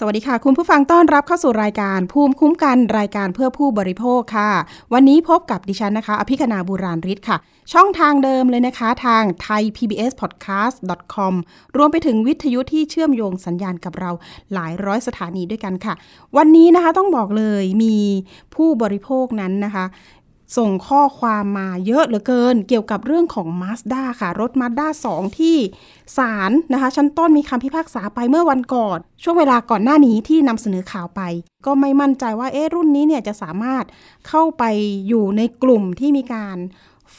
สวัสดีค่ะ คุณผู้ฟังต้อนรับเข้าสู่รายการภูมิคุ้มกันรายการเพื่อผู้บริโภคค่ะ วันนี้พบกับดิฉันนะคะ อภิคณาบุราริศค่ะ ช่องทางเดิมเลยนะคะทาง thaipbspodcast.com รวมไปถึงวิทยุที่เชื่อมโยงสัญญาณกับเราหลายร้อยสถานีด้วยกันค่ะ วันนี้นะคะต้องบอกเลยมีผู้บริโภคนั้นนะคะ ส่งข้อความมาเยอะเหลือเกิน เกี่ยวกับเรื่องของ Mazda ค่ะ รถ Mazda 2 ที่ศาลนะคะ ชั้นต้นมีคำพิพากษาไปเมื่อวันก่อน ช่วงเวลาก่อนหน้านี้ที่นำเสนอข่าวไป ก็ไม่มั่นใจว่าเอ๊ะรุ่นนี้เนี่ยจะสามารถเข้าไปอยู่ในกลุ่มที่มีการ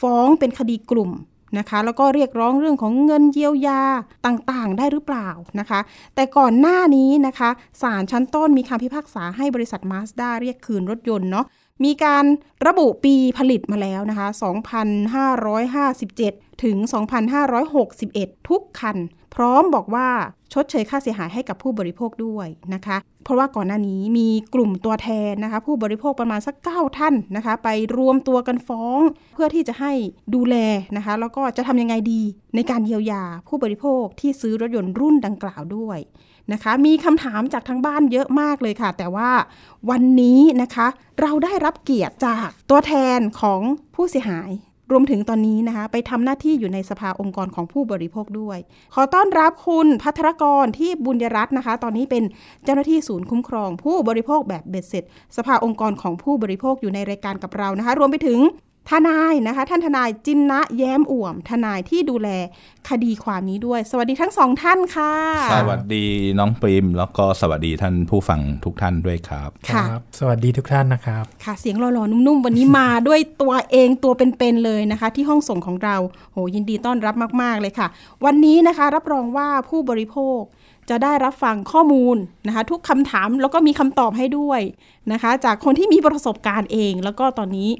ฟ้องเป็นคดีกลุ่มนะคะ แล้วก็เรียกร้องเรื่องของเงินเยียวยาต่างๆ ได้หรือเปล่านะคะ แต่ก่อนหน้านี้นะคะศาลชั้นต้นมีคำพิพากษาให้บริษัท Mazda เรียกคืนรถยนต์เนาะ มีการระบุปีผลิตมาแล้วนะคะ 2,557 ถึง 2,561 ทุกคัน พร้อมบอกว่าชดเชยค่าเสียหายให้กับผู้บริโภคด้วยนะคะ เพราะว่าก่อนหน้านี้มีกลุ่มตัวแทนนะคะ ผู้บริโภคประมาณสัก 9 ท่านนะคะ ไปรวมตัวกันฟ้องเพื่อที่จะให้ดูแลนะคะ แล้วก็จะทำยังไงดีในการเยียวยาผู้บริโภคที่ซื้อรถยนต์รุ่นดังกล่าวด้วย นะคะ มีคำถามจากทางบ้านเยอะมากเลยค่ะ แต่ว่าวันนี้นะคะ เราได้รับเกียรติจากตัวแทนของผู้เสียหายรวมถึงตอนนี้นะคะไปทำหน้าที่อยู่ในสภาองค์กรของผู้บริโภคด้วย ขอต้อนรับคุณพัทรกรที่บุญยรัตน์นะคะ ตอนนี้เป็นเจ้าหน้าที่ศูนย์คุ้มครอง ผู้บริโภคแบบเบ็ดเสร็จ สภาองค์กรของผู้บริโภคอยู่ในรายการกับเรานะคะ รวมไปถึง ทนายนะคะ ท่านทนายจินนะแย้มอ่วม ทนายที่ดูแลคดีความนี้ด้วย สวัสดีทั้งสองท่านค่ะ สวัสดีน้องปริม แล้วก็สวัสดีท่านผู้ฟังทุกท่านด้วยครับค่ะรับสวัสดีทุกท่านนะครับ ค่ะ เสียงหล่อๆนุ่มๆ วันนี้มาด้วยตัวเองตัวเป็นๆเลยนะคะ ที่ห้องส่งของเรา โหยินดีต้อนรับมาก ๆเลยค่ะ วันนี้นะคะรับรองว่าผู้บริโภค จะได้รับฟังข้อมูลนะคะทุกคำถามแล้วก็มีคำตอบให้ด้วยนะคะ จากคนที่มีประสบการณ์เอง แล้วก็ตอนนี้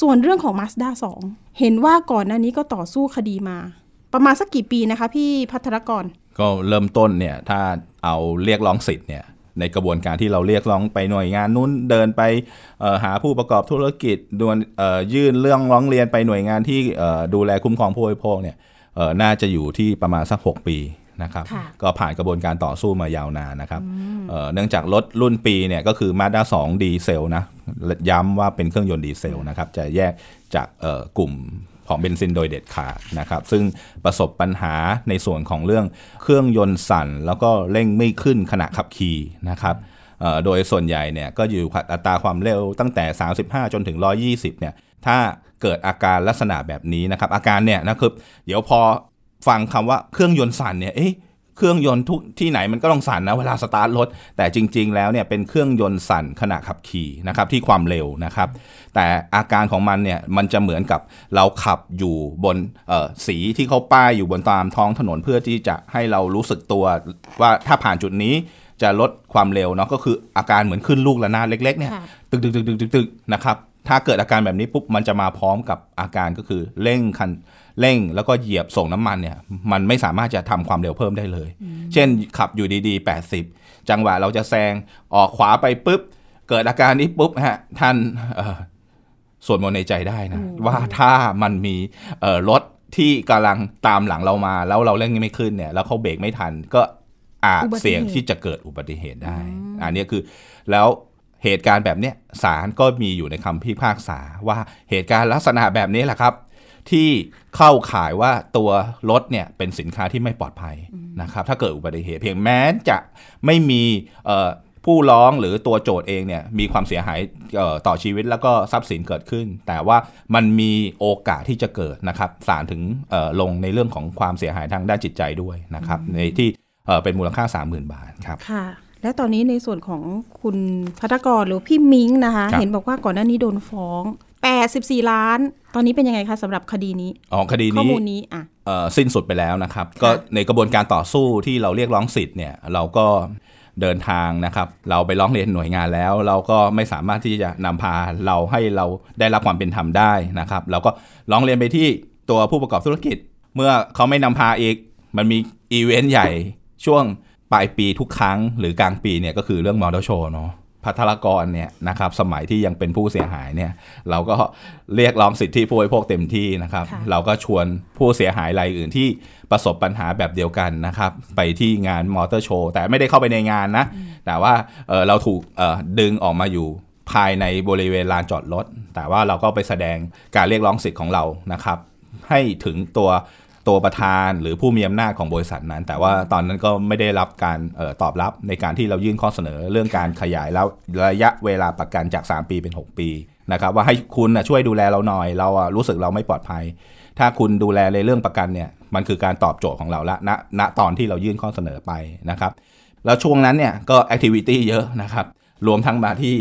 ส่วนเรื่องของ Mazda 2 เห็นว่าก่อนหน้านี้ก็ต่อสู้คดีมา ประมาณสักกี่ปีนะคะพี่พัทรกร ก็เริ่มต้นเนี่ยถ้าเอาเรียกร้องสิทธิ์เนี่ยในกระบวนการที่เราเรียกร้องไปหน่วยงานนู้นเดินไปหาผู้ประกอบธุรกิจดวนยื่นเรื่องร้องเรียนไปหน่วยงานที่ดูแลคุ้มครองผู้บริโภคเนี่ยน่าจะอยู่ที่ประมาณสัก 6 ปี นะครับค่ะก็ผ่านกระบวนการต่อสู้มายาวนานนะครับเอ่อเนื่องจากรถรุ่นปีเนี่ยก็คือ Mazda 2ดีเซลนะย้ำว่าเป็นเครื่องยนต์ดีเซลนะครับจะแยกจากเอ่อกลุ่มของเบนซินโดยเด็ดขาดนะครับซึ่งประสบปัญหาในส่วนของเรื่องเครื่องยนต์สั่น แล้วก็เร่งไม่ขึ้นขณะขับขี่นะครับเอ่อโดยส่วนใหญ่เนี่ยก็อยู่อัตราความเร็วตั้งแต่ 35 จนถึง 120เนี่ยถ้าเกิดอาการลักษณะแบบนี้นะครับอาการเนี่ยนะครับเดี๋ยวพอ ฟังคำว่าเครื่องยนต์สั่นเนี่ย เอ๊ะ เครื่องยนต์ทุกที่ไหนมันก็ต้องสั่นนะเวลาสตาร์ทรถ แต่จริง ๆ แล้วเนี่ยเป็นเครื่องยนต์สั่นขณะขับขี่นะครับที่ความเร็วนะครับ แต่อาการของมันเนี่ยมันจะเหมือนกับเราขับอยู่บนเอ่อสีที่เขาป้ายอยู่บนตามท้องถนนเพื่อที่จะให้เรารู้สึกตัวว่าถ้าผ่านจุดนี้จะลดความเร็วเนาะก็คืออาการเหมือนขึ้นลูกระนาดเล็ก ๆ เนี่ยค่ะตึกตึกตึกตึกตึกตึกนะครับถ้าเกิดอาการแบบนี้ปุ๊บมันจะมาพร้อมกับอาการก็คือเร่งคัน เร่งแล้วก็เหยียบส่งน้ำมันเนี่ยมันไม่สามารถจะทำความเร็วเพิ่มได้เลย เช่นขับอยู่ดีๆ 80 จังหวะเราจะแซงออกขวาไปปุ๊บ เกิดอาการนี้ปุ๊บฮะท่านเอ่อสวดมนต์ในใจได้นะ ว่าถ้ามันมีเอ่อรถที่กำลังตามหลังเรามา แล้วเราเร่งไม่ขึ้นเนี่ยแล้วเขาเบรกไม่ทันก็อาจอุบัติเหตุเสี่ยงที่จะเกิดอุบัติเหตุได้ อันนี้คือแล้วเหตุการณ์แบบเนี้ยศาลก็มีอยู่ในคำพิพากษาว่าเหตุการณ์ลักษณะแบบนี้แหละครับ ที่เข้าข่ายว่าตัวรถเนี่ยเป็นสินค้าที่ไม่ปลอดภัยนะครับ ถ้าเกิดอุบัติเหตุเพียงแม้จะไม่มีเอ่อผู้ร้องหรือตัวโจทย์เองเนี่ยมีความเสียหายเอ่อต่อชีวิตแล้วก็ทรัพย์สินเกิดขึ้น แต่ว่ามันมีโอกาสที่จะเกิดนะครับศาลถึงเอ่อลงในเรื่องของความเสียหายทางด้านจิตใจด้วยนะครับ ในที่เอ่อเป็นมูลค่า 30,000 บาทครับค่ะ และตอนนี้ในส่วนของคุณพัทรกรหรือพี่มิงนะคะครับเห็นบอกว่าก่อนหน้านี้โดนฟ้อง 84 ล้าน ตอนนี้เป็นยังไงคะสำหรับคดีนี้อ๋อคดีข้อนี้มูลนี้อะเอ่อสิ้นสุดไปแล้วนะครับ ก็ในกระบวนการต่อสู้ที่เราเรียกร้องสิทธิ์เนี่ยเราก็เดินทางนะครับ เราไปร้องเรียนหน่วยงานแล้ว เราก็ไม่สามารถที่จะนำพาเราให้เราได้รับความเป็นธรรมได้นะครับ เราก็ร้องเรียนไปที่ตัวผู้ประกอบธุรกิจ เมื่อเขาไม่นำพาอีกมันมีอีเวนต์ใหญ่ช่วงปลายปีทุกครั้งหรือกลางปีเนี่ยก็คือเรื่องมอเตอร์โชว์เนาะ พัทรกรเนี่ยนะครับสมัยที่ยังเป็นผู้เสียหายเนี่ยเราก็เรียกร้องสิทธิผู้บริโภคเต็มที่นะครับค่ะเราก็ชวนผู้เสียหายรายอื่นที่ประสบปัญหาแบบเดียวกันนะครับ ไปที่งานมอเตอร์โชว์แต่ไม่ได้เข้าไปในงานนะ แต่ว่าเอ่อเราถูกเอ่อดึงออกมาอยู่ภายในบริเวณลานจอดรถแต่ว่าเราก็ไปแสดงการเรียกร้องสิทธิ์ของเรานะครับ ให้ถึงตัว ตัวประธานหรือผู้มีอำนาจของบริษัทนั้น แต่ว่าตอนนั้นก็ไม่ได้รับการออตอบรับในการที่เรายื่นข้อเสนอเรื่องการขยายแล้วระยะเวลาประกันจาก 3 ปีเป็น 6 ปีนะครับว่าให้คุณช่วยดูแลเราหน่อย เรารู้สึกเราไม่ปลอดภัย ถ้าคุณดูแลในเรื่องประกันเนี่ยมันคือการตอบโจทย์ของเราละณณตอนที่เรายื่นข้อเสนอไปนะครับแล้วช่วงนั้นเนี่ยก็แอคทิวิตี้เยอะนะครับรวมทั้งมาที่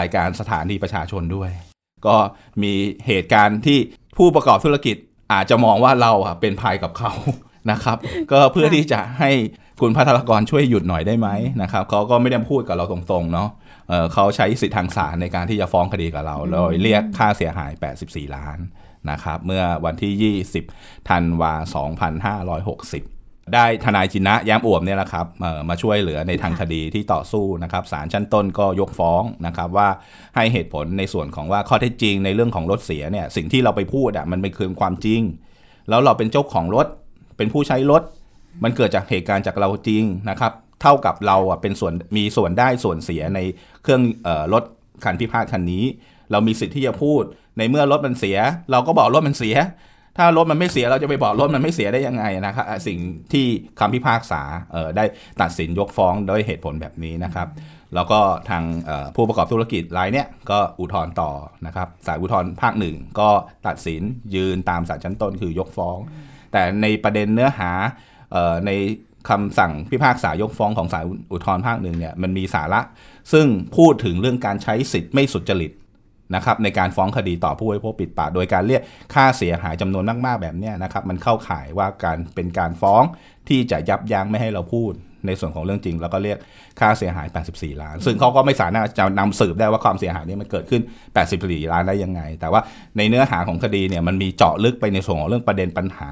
รายการสถานีประชาชนด้วย ก็มีเหตุการณ์ที่ผู้ประกอบธุรกิจ อาจจะมองว่าเราอะเป็นภัยกับเขานะครับ ก็เพื่อที่จะให้คุณพัทรกรช่วยหยุดหน่อยได้ไหมนะครับเขาก็ไม่ได้พูดกับเราตรงๆเนาะเขาใช้สิทธิทางศาลในการที่จะฟ้องคดีกับเราโดยเรียกค่าเสียหาย 84 ล้านนะครับ เมื่อวันที่ 20ธันวา2560 ได้ทนายจินะย้มอ่วมเนี่ยแหละครับมาช่วยเหลือในทางคดีที่ต่อสู้นะครับศาลชั้นต้นก็ยกฟ้องนะครับว่าให้เหตุผลในส่วนของว่าข้อเท็จจริงในเรื่องของรถเสียเนี่ยสิ่งที่เราไปพูดอะมันเป็นคือความจริง แล้วเราเป็นเจ้าของรถ เป็นผู้ใช้รถ มันเกิดจากเหตุการณ์จากเราจริงนะครับเท่ากับเราอะเป็นส่วนมีส่วนได้ส่วนเสียในเครื่องรถคันพิพาทคันนี้ เรามีสิทธิ์ที่จะพูดในเมื่อรถมันเสีย เราก็บอกรถมันเสีย ถ้ารถมันไม่เสียเราจะไปบอกรถมันไม่เสียได้ยังไงนะครับสิ่งที่คำพิพากษาได้ตัดสินยกฟ้องด้วยเหตุผลแบบนี้นะครับ แล้วก็ทางผู้ประกอบธุรกิจรายเนี้ยก็อุทธรณ์ต่อนะครับสายอุทธรณ์ภาคหนึ่งก็ตัดสินยืนตามศาลชั้นต้นคือยกฟ้อง แต่ในประเด็นเนื้อหาออในคำสั่งพิพากษายกฟ้องของศาลอุทธรณ์ภาคหนึ่งเนี่ยมันมีสาระ ซึ่งพูดถึงเรื่องการใช้สิทธิ์ไม่สุจริต นะครับในการฟ้องคดีต่อผู้บริโภคปิดปากโดยการเรียกค่าเสียหายจำนวนมากๆแบบนี้นะครับมันเข้าข่ายว่าการเป็นการฟ้องที่จะยับยั้งไม่ให้เราพูดในส่วนของเรื่องจริง แล้วก็เรียกค่าเสียหาย 84 ล้าน ซึ่งเขาก็ไม่สามารถจะนำสืบได้ว่าความเสียหายนี้มันเกิดขึ้น 84 ล้านได้ยังไง แต่ว่าในเนื้อหาของคดีเนี่ยมันมีเจาะลึกไปในส่วนของเรื่องประเด็นปัญหา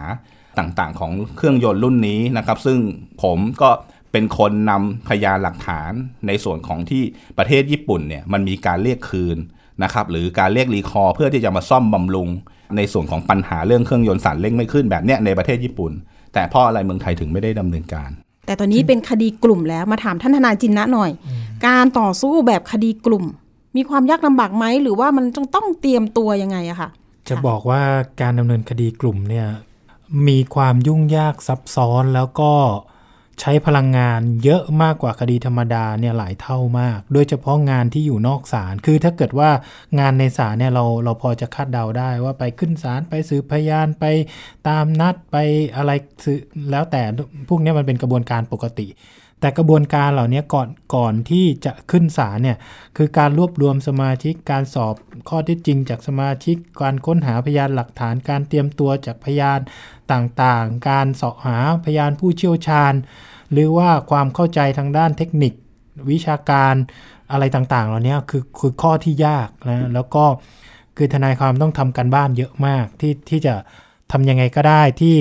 ต่างๆ ของเครื่องยนต์รุ่นนี้นะครับซึ่งผมก็เป็นคนนำพยานหลักฐานในส่วนของที่ประเทศญี่ปุ่นเนี่ยมันมีการเรียกคืน นะครับหรือการเรียกรีคอร์เพื่อที่จะมาซ่อมบำรุง ในส่วนของปัญหาเรื่องเครื่องยนต์สั่นเร่งไม่ขึ้นแบบเนี้ยในประเทศญี่ปุ่น แต่เพราะอะไรเมืองไทยถึงไม่ได้ดำเนินการ แต่ตอนนี้เป็นคดีกลุ่มแล้วมาถามท่านทนายจินนะหน่อย การต่อสู้แบบคดีกลุ่ม มีความยากลำบากไหมหรือว่ามันต้องต้องเตรียมตัวยังไงอะค่ะ จะบอกว่าการดำเนินคดีกลุ่มเนี่ยมีความยุ่งยากซับซ้อนแล้วก็ ใช้พลังงานเยอะมากกว่าคดีธรรมดาเนี่ยหลายเท่ามาก โดยเฉพาะงานที่อยู่นอกศาล คือถ้าเกิดว่างานในศาลเนี่ยเราเราพอจะคาดเดาได้ว่าไปขึ้นศาลไปสืบพยานไปตามนัดไปอะไรสืบแล้วแต่พวกเนี้ยมันเป็นกระบวนการปกติ แต่กระบวนการเหล่านี้ก่อนก่อนที่จะขึ้นศาลเนี่ยคือการรวบรวมสมาชิกการสอบข้อเท็จจริงจากสมาชิกการค้นหาพยานหลักฐานการเตรียมตัวจากพยานต่างๆ การสาะหาพยานผู้เชี่ยวชาญ หรือว่าความเข้าใจทางด้านเทคนิควิชาการอะไรต่างๆ เหล่านี้คือคือข้อที่ยากนะแล้วก็คือทนายความต้องทำการบ้านเยอะมากที่ที่จะทำยังไงก็ได้ที่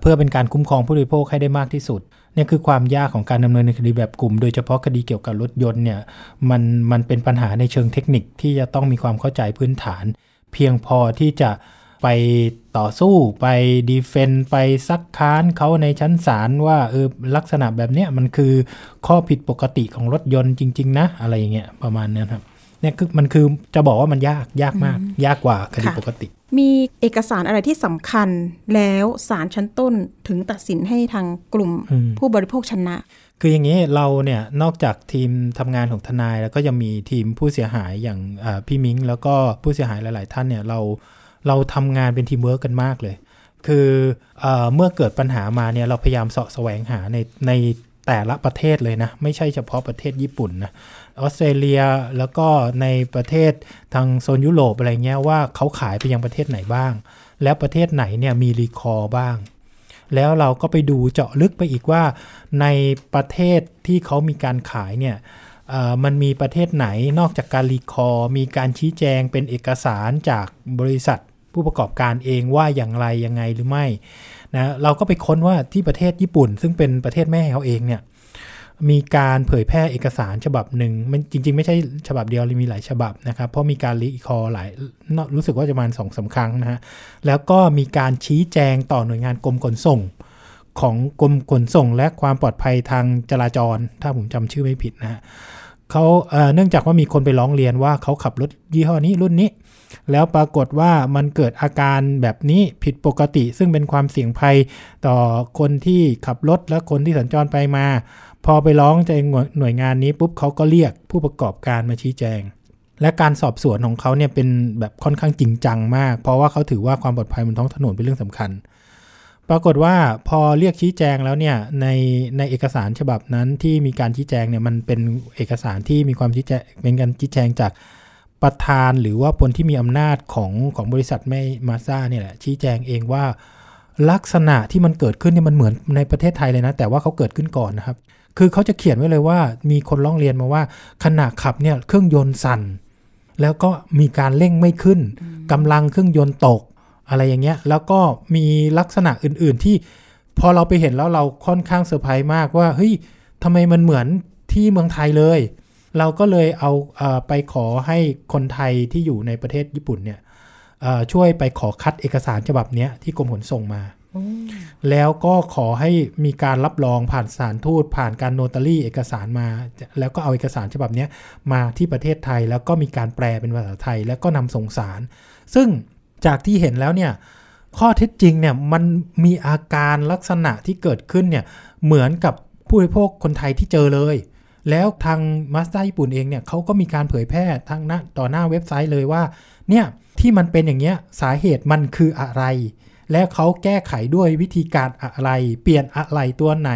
เพื่อเป็นการคุ้มครองผู้บริโภคให้ได้มากที่สุด เนี่ยคือความยากของการดำเนินคดีแบบกลุ่ม โดยเฉพาะคดีเกี่ยวกับรถยนต์เนี่ยมันมันเป็นปัญหาในเชิงเทคนิคที่จะต้องมีความเข้าใจพื้นฐาน เพียงพอที่จะไปต่อสู้ไปดีเฟนต์ไปซักค้านเขาในชั้นศาลว่าเออลักษณะแบบเนี้ยมันคือข้อผิดปกติของรถยนต์จริง ๆ นะ อะไรอย่างเงี้ยประมาณนี้ครับ เนี่ยคือมันคือจะบอกว่ามันยากยากมาก ยากกว่าคดีค่ะปกติ มีเอกสารอะไรที่สำคัญแล้วศาลชั้นต้นถึงตัดสินให้ทางกลุ่มอืมผู้บริโภคชนะ คืออย่างนี้เราเนี่ยนอกจากทีมทำงานของทนาย แล้วก็ยังมีทีมผู้เสียหายอย่างอ่าพี่มิ้งแล้วก็ผู้เสียหายหลาย ๆ ท่านเนี่ยเราเราทำงานเป็นทีมเวิร์กกันมากเลย คือเออเมื่อเกิดปัญหามาเนี่ยเราพยายามเสาะแสวงหาในในแต่ละประเทศเลยนะ ไม่ใช่เฉพาะประเทศญี่ปุ่นนะ ออสเตรเลียแล้วก็ในประเทศทางโซนยุโรปอะไรเงี้ยว่าเขาขายไปยังประเทศไหนบ้าง แล้วประเทศไหนเนี่ยมี recall บ้าง แล้วเราก็ไปดูเจาะลึกไปอีกว่า ในประเทศที่เขามีการขายเนี่ยมันมีประเทศไหนนอกจากการ recall มีการชี้แจงเป็นเอกสารจากบริษัทผู้ประกอบการเองว่าอย่างไรยังไงหรือไม่นะเราก็ไปค้นว่าที่ประเทศญี่ปุ่น ซึ่งเป็นประเทศแม่เขาเองเนี่ย มีการเผยแพร่เอกสารฉบับหนึ่งมันจริง ๆ ไม่ใช่ฉบับเดียวมีหลายฉบับนะครับ เพราะมีการรีคอหลายรู้สึกว่าจะมาณสองสาครั้งนะฮะแล้วก็มีการชี้แจงต่อหน่วยงานกรมขนส่ง ของกรมขนส่ง และความปลอดภัยทางจราจร ถ้าผมจำชื่อไม่ผิดนะฮะเขาเนื่องจากว่ามีคนไปร้องเรียนว่าเขาขับรถยี่ห้อนี้รุ่นนี้ แล้วปรากฏว่ามันเกิดอาการแบบนี้ผิดปกติ ซึ่งเป็นความเสี่ยงภัยต่อคนที่ขับรถและคนที่สัญจรไปมา พอไปร้องใจหน่วยงานนี้ปุ๊บเขาก็เรียกผู้ประกอบการมาชี้แจง และการสอบสวนของเขาเนี่ยเป็นแบบค่อนข้างจริงจังมาก เพราะว่าเขาถือว่าความปลอดภัยบนท้องถนนเป็นเรื่องสำคัญ ปรากฏว่าพอเรียกชี้แจงแล้วเนี่ยในในเอกสารฉบับนั้นที่มีการชี้แจงเนี่ยมันเป็นเอกสารที่มีความชี้แจงเป็นการชี้แจงจากประธานหรือว่าคนที่มีอำนาจของของบริษัทไม่มาซ่าเนี่ยแหละชี้แจงเองว่าลักษณะที่มันเกิดขึ้นเนี่ยมันเหมือนในประเทศไทยเลยนะ แต่ว่าเขาเกิดขึ้นก่อนนะครับ คือเขาจะเขียนไว้เลยว่า มีคนร้องเรียนมาว่าขณะขับเนี่ยเครื่องยนต์สั่น แล้วก็มีการเร่งไม่ขึ้นกำลังเครื่องยนต์ตก อะไรอย่างเงี้ย แล้วก็มีลักษณะอื่น ๆ ที่พอเราไปเห็นแล้วเราค่อนข้างเซอร์ไพรส์มากว่าเฮ้ยทำไมมันเหมือนที่เมืองไทยเลย เราก็เลยเอาเอาไปขอให้คนไทยที่อยู่ในประเทศญี่ปุ่นเนี่ยช่วยไปขอคัดเอกสารฉบับนี้ที่กรมขนส่งมา แล้วก็ขอให้มีการรับรองผ่านสถานทูต ผ่านการ notary เอกสารมา แล้วก็เอาเอกสารฉบับนี้มาที่ประเทศไทย แล้วก็มีการแปลเป็นภาษาไทย แล้วก็นำส่งศาล ซึ่งจากที่เห็นแล้วเนี่ยข้อเท็จจริงเนี่ยมันมีอาการลักษณะที่เกิดขึ้นเนี่ยเหมือนกับผู้บริโภคคนไทยที่เจอเลย แล้วทางมาสเตอร์ญี่ปุ่นเองเนี่ยเขาก็มีการเผยแพร่ทางหน้าต่อหน้าเว็บไซต์เลยว่าเนี่ยที่มันเป็นอย่างเงี้ยสาเหตุมันคืออะไร และเขาแก้ไขด้วยวิธีการอะไร เปลี่ยนอะไรตัวไหน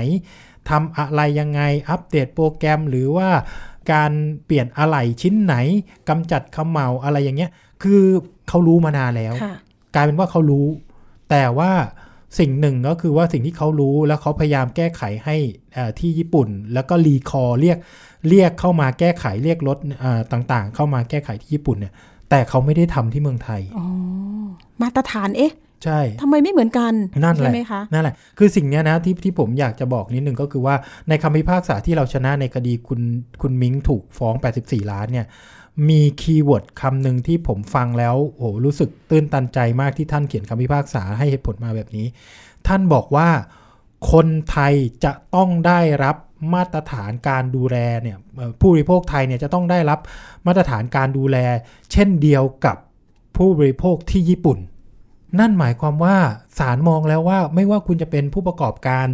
ทำอะไรยังไงอัปเดตโปรแกรมหรือว่าการเปลี่ยนอะไหล่ชิ้นไหนกำจัดขมเหลาอะไรอย่างเงี้ย คือเขารู้มานานแล้ว กลายเป็นว่าเขารู้ แต่ว่าสิ่งหนึ่งก็คือว่าสิ่งที่เขารู้แล้วเขาพยายามแก้ไขให้ที่ญี่ปุ่น แล้วก็รีคอเรียกเรียกเข้ามาแก้ไขเรียกรถต่างๆ เข้ามาแก้ไขที่ญี่ปุ่นเนี่ยแต่เขาไม่ได้ทำที่เมืองไทยอ๋อมาตรฐานเอ๊ะ ใช่ทำไมไม่เหมือนกันนั่นแหละไหมคะนั่นแหละ คือสิ่งนี้นะที่ที่ผมอยากจะบอกนิดนึงก็คือว่าในคำพิพากษาที่เราชนะในคดีคุณคุณมิงถูกฟ้อง 84 ล้านเนี่ยมีคีย์เวิร์ดคำหนึ่งที่ผมฟังแล้วโอ้รู้สึกตื้นตันใจมากที่ท่านเขียนคำพิพากษาให้เหตุผลมาแบบนี้ ท่านบอกว่าคนไทยจะต้องได้รับมาตรฐานการดูแลเนี่ยผู้บริโภคไทยเนี่ยจะต้องได้รับมาตรฐานการดูแล เช่นเดียวกับผู้บริโภคที่ญี่ปุ่น นั่นหมายความว่าศาลมองแล้วว่าไม่ว่าคุณจะเป็นผู้ประกอบการ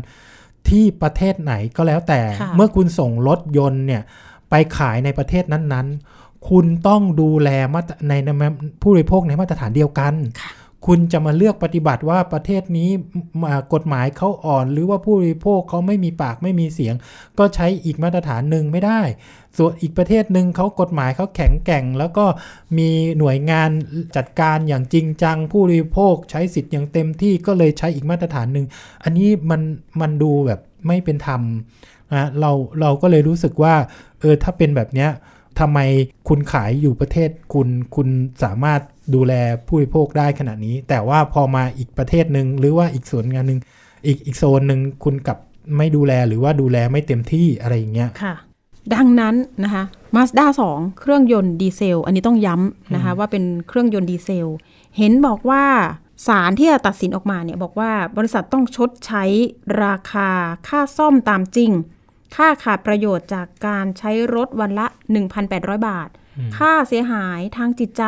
ที่ประเทศไหนก็แล้วแต่ เมื่อคุณส่งรถยนต์เนี่ยไปขายในประเทศนั้นๆ คุณต้องดูแลในผู้บริโภคในมาตรฐานเดียวกัน คุณจะมาเลือกปฏิบัติว่าประเทศนี้กฎหมายเขาอ่อน หรือว่าผู้บริโภคเขาไม่มีปากไม่มีเสียง ก็ใช้อีกมาตรฐานหนึ่งไม่ได้ ส่วนอีกประเทศหนึ่งเขากฎหมายเขาแข็งแกร่ง แล้วก็มีหน่วยงานจัดการอย่างจริงจัง ผู้บริโภคใช้สิทธิ์อย่างเต็มที่ก็เลยใช้อีกมาตรฐานหนึ่งอันนี้มันมันดูแบบไม่เป็นธรรมนะเราเราก็เลยรู้สึกว่าเออถ้าเป็นแบบเนี้ยทำไมคุณขายอยู่ประเทศคุณคุณสามารถ ดูแลผู้บริโภคได้ขนาดนี้ แต่ว่าพอมาอีกประเทศหนึ่งหรือว่าอีกส่วนงานหนึ่งอีกอีกโซนหนึ่งคุณกับไม่ดูแลหรือว่าดูแลไม่เต็มที่อะไรอย่างเงี้ยค่ะ ดังนั้นนะคะมาสด้าสองเครื่องยนต์ดีเซล อันนี้ต้องย้ำนะคะว่าเป็นเครื่องยนต์ดีเซล เห็นบอกว่าสารที่จะตัดสินออกมาเนี่ยบอกว่าบริษัทต้องชดใช้ราคาค่าซ่อมตามจริง ค่าขาดประโยชน์จากการใช้รถวันละ 1,800 บาท ค่าเสียหายทางจิตใจ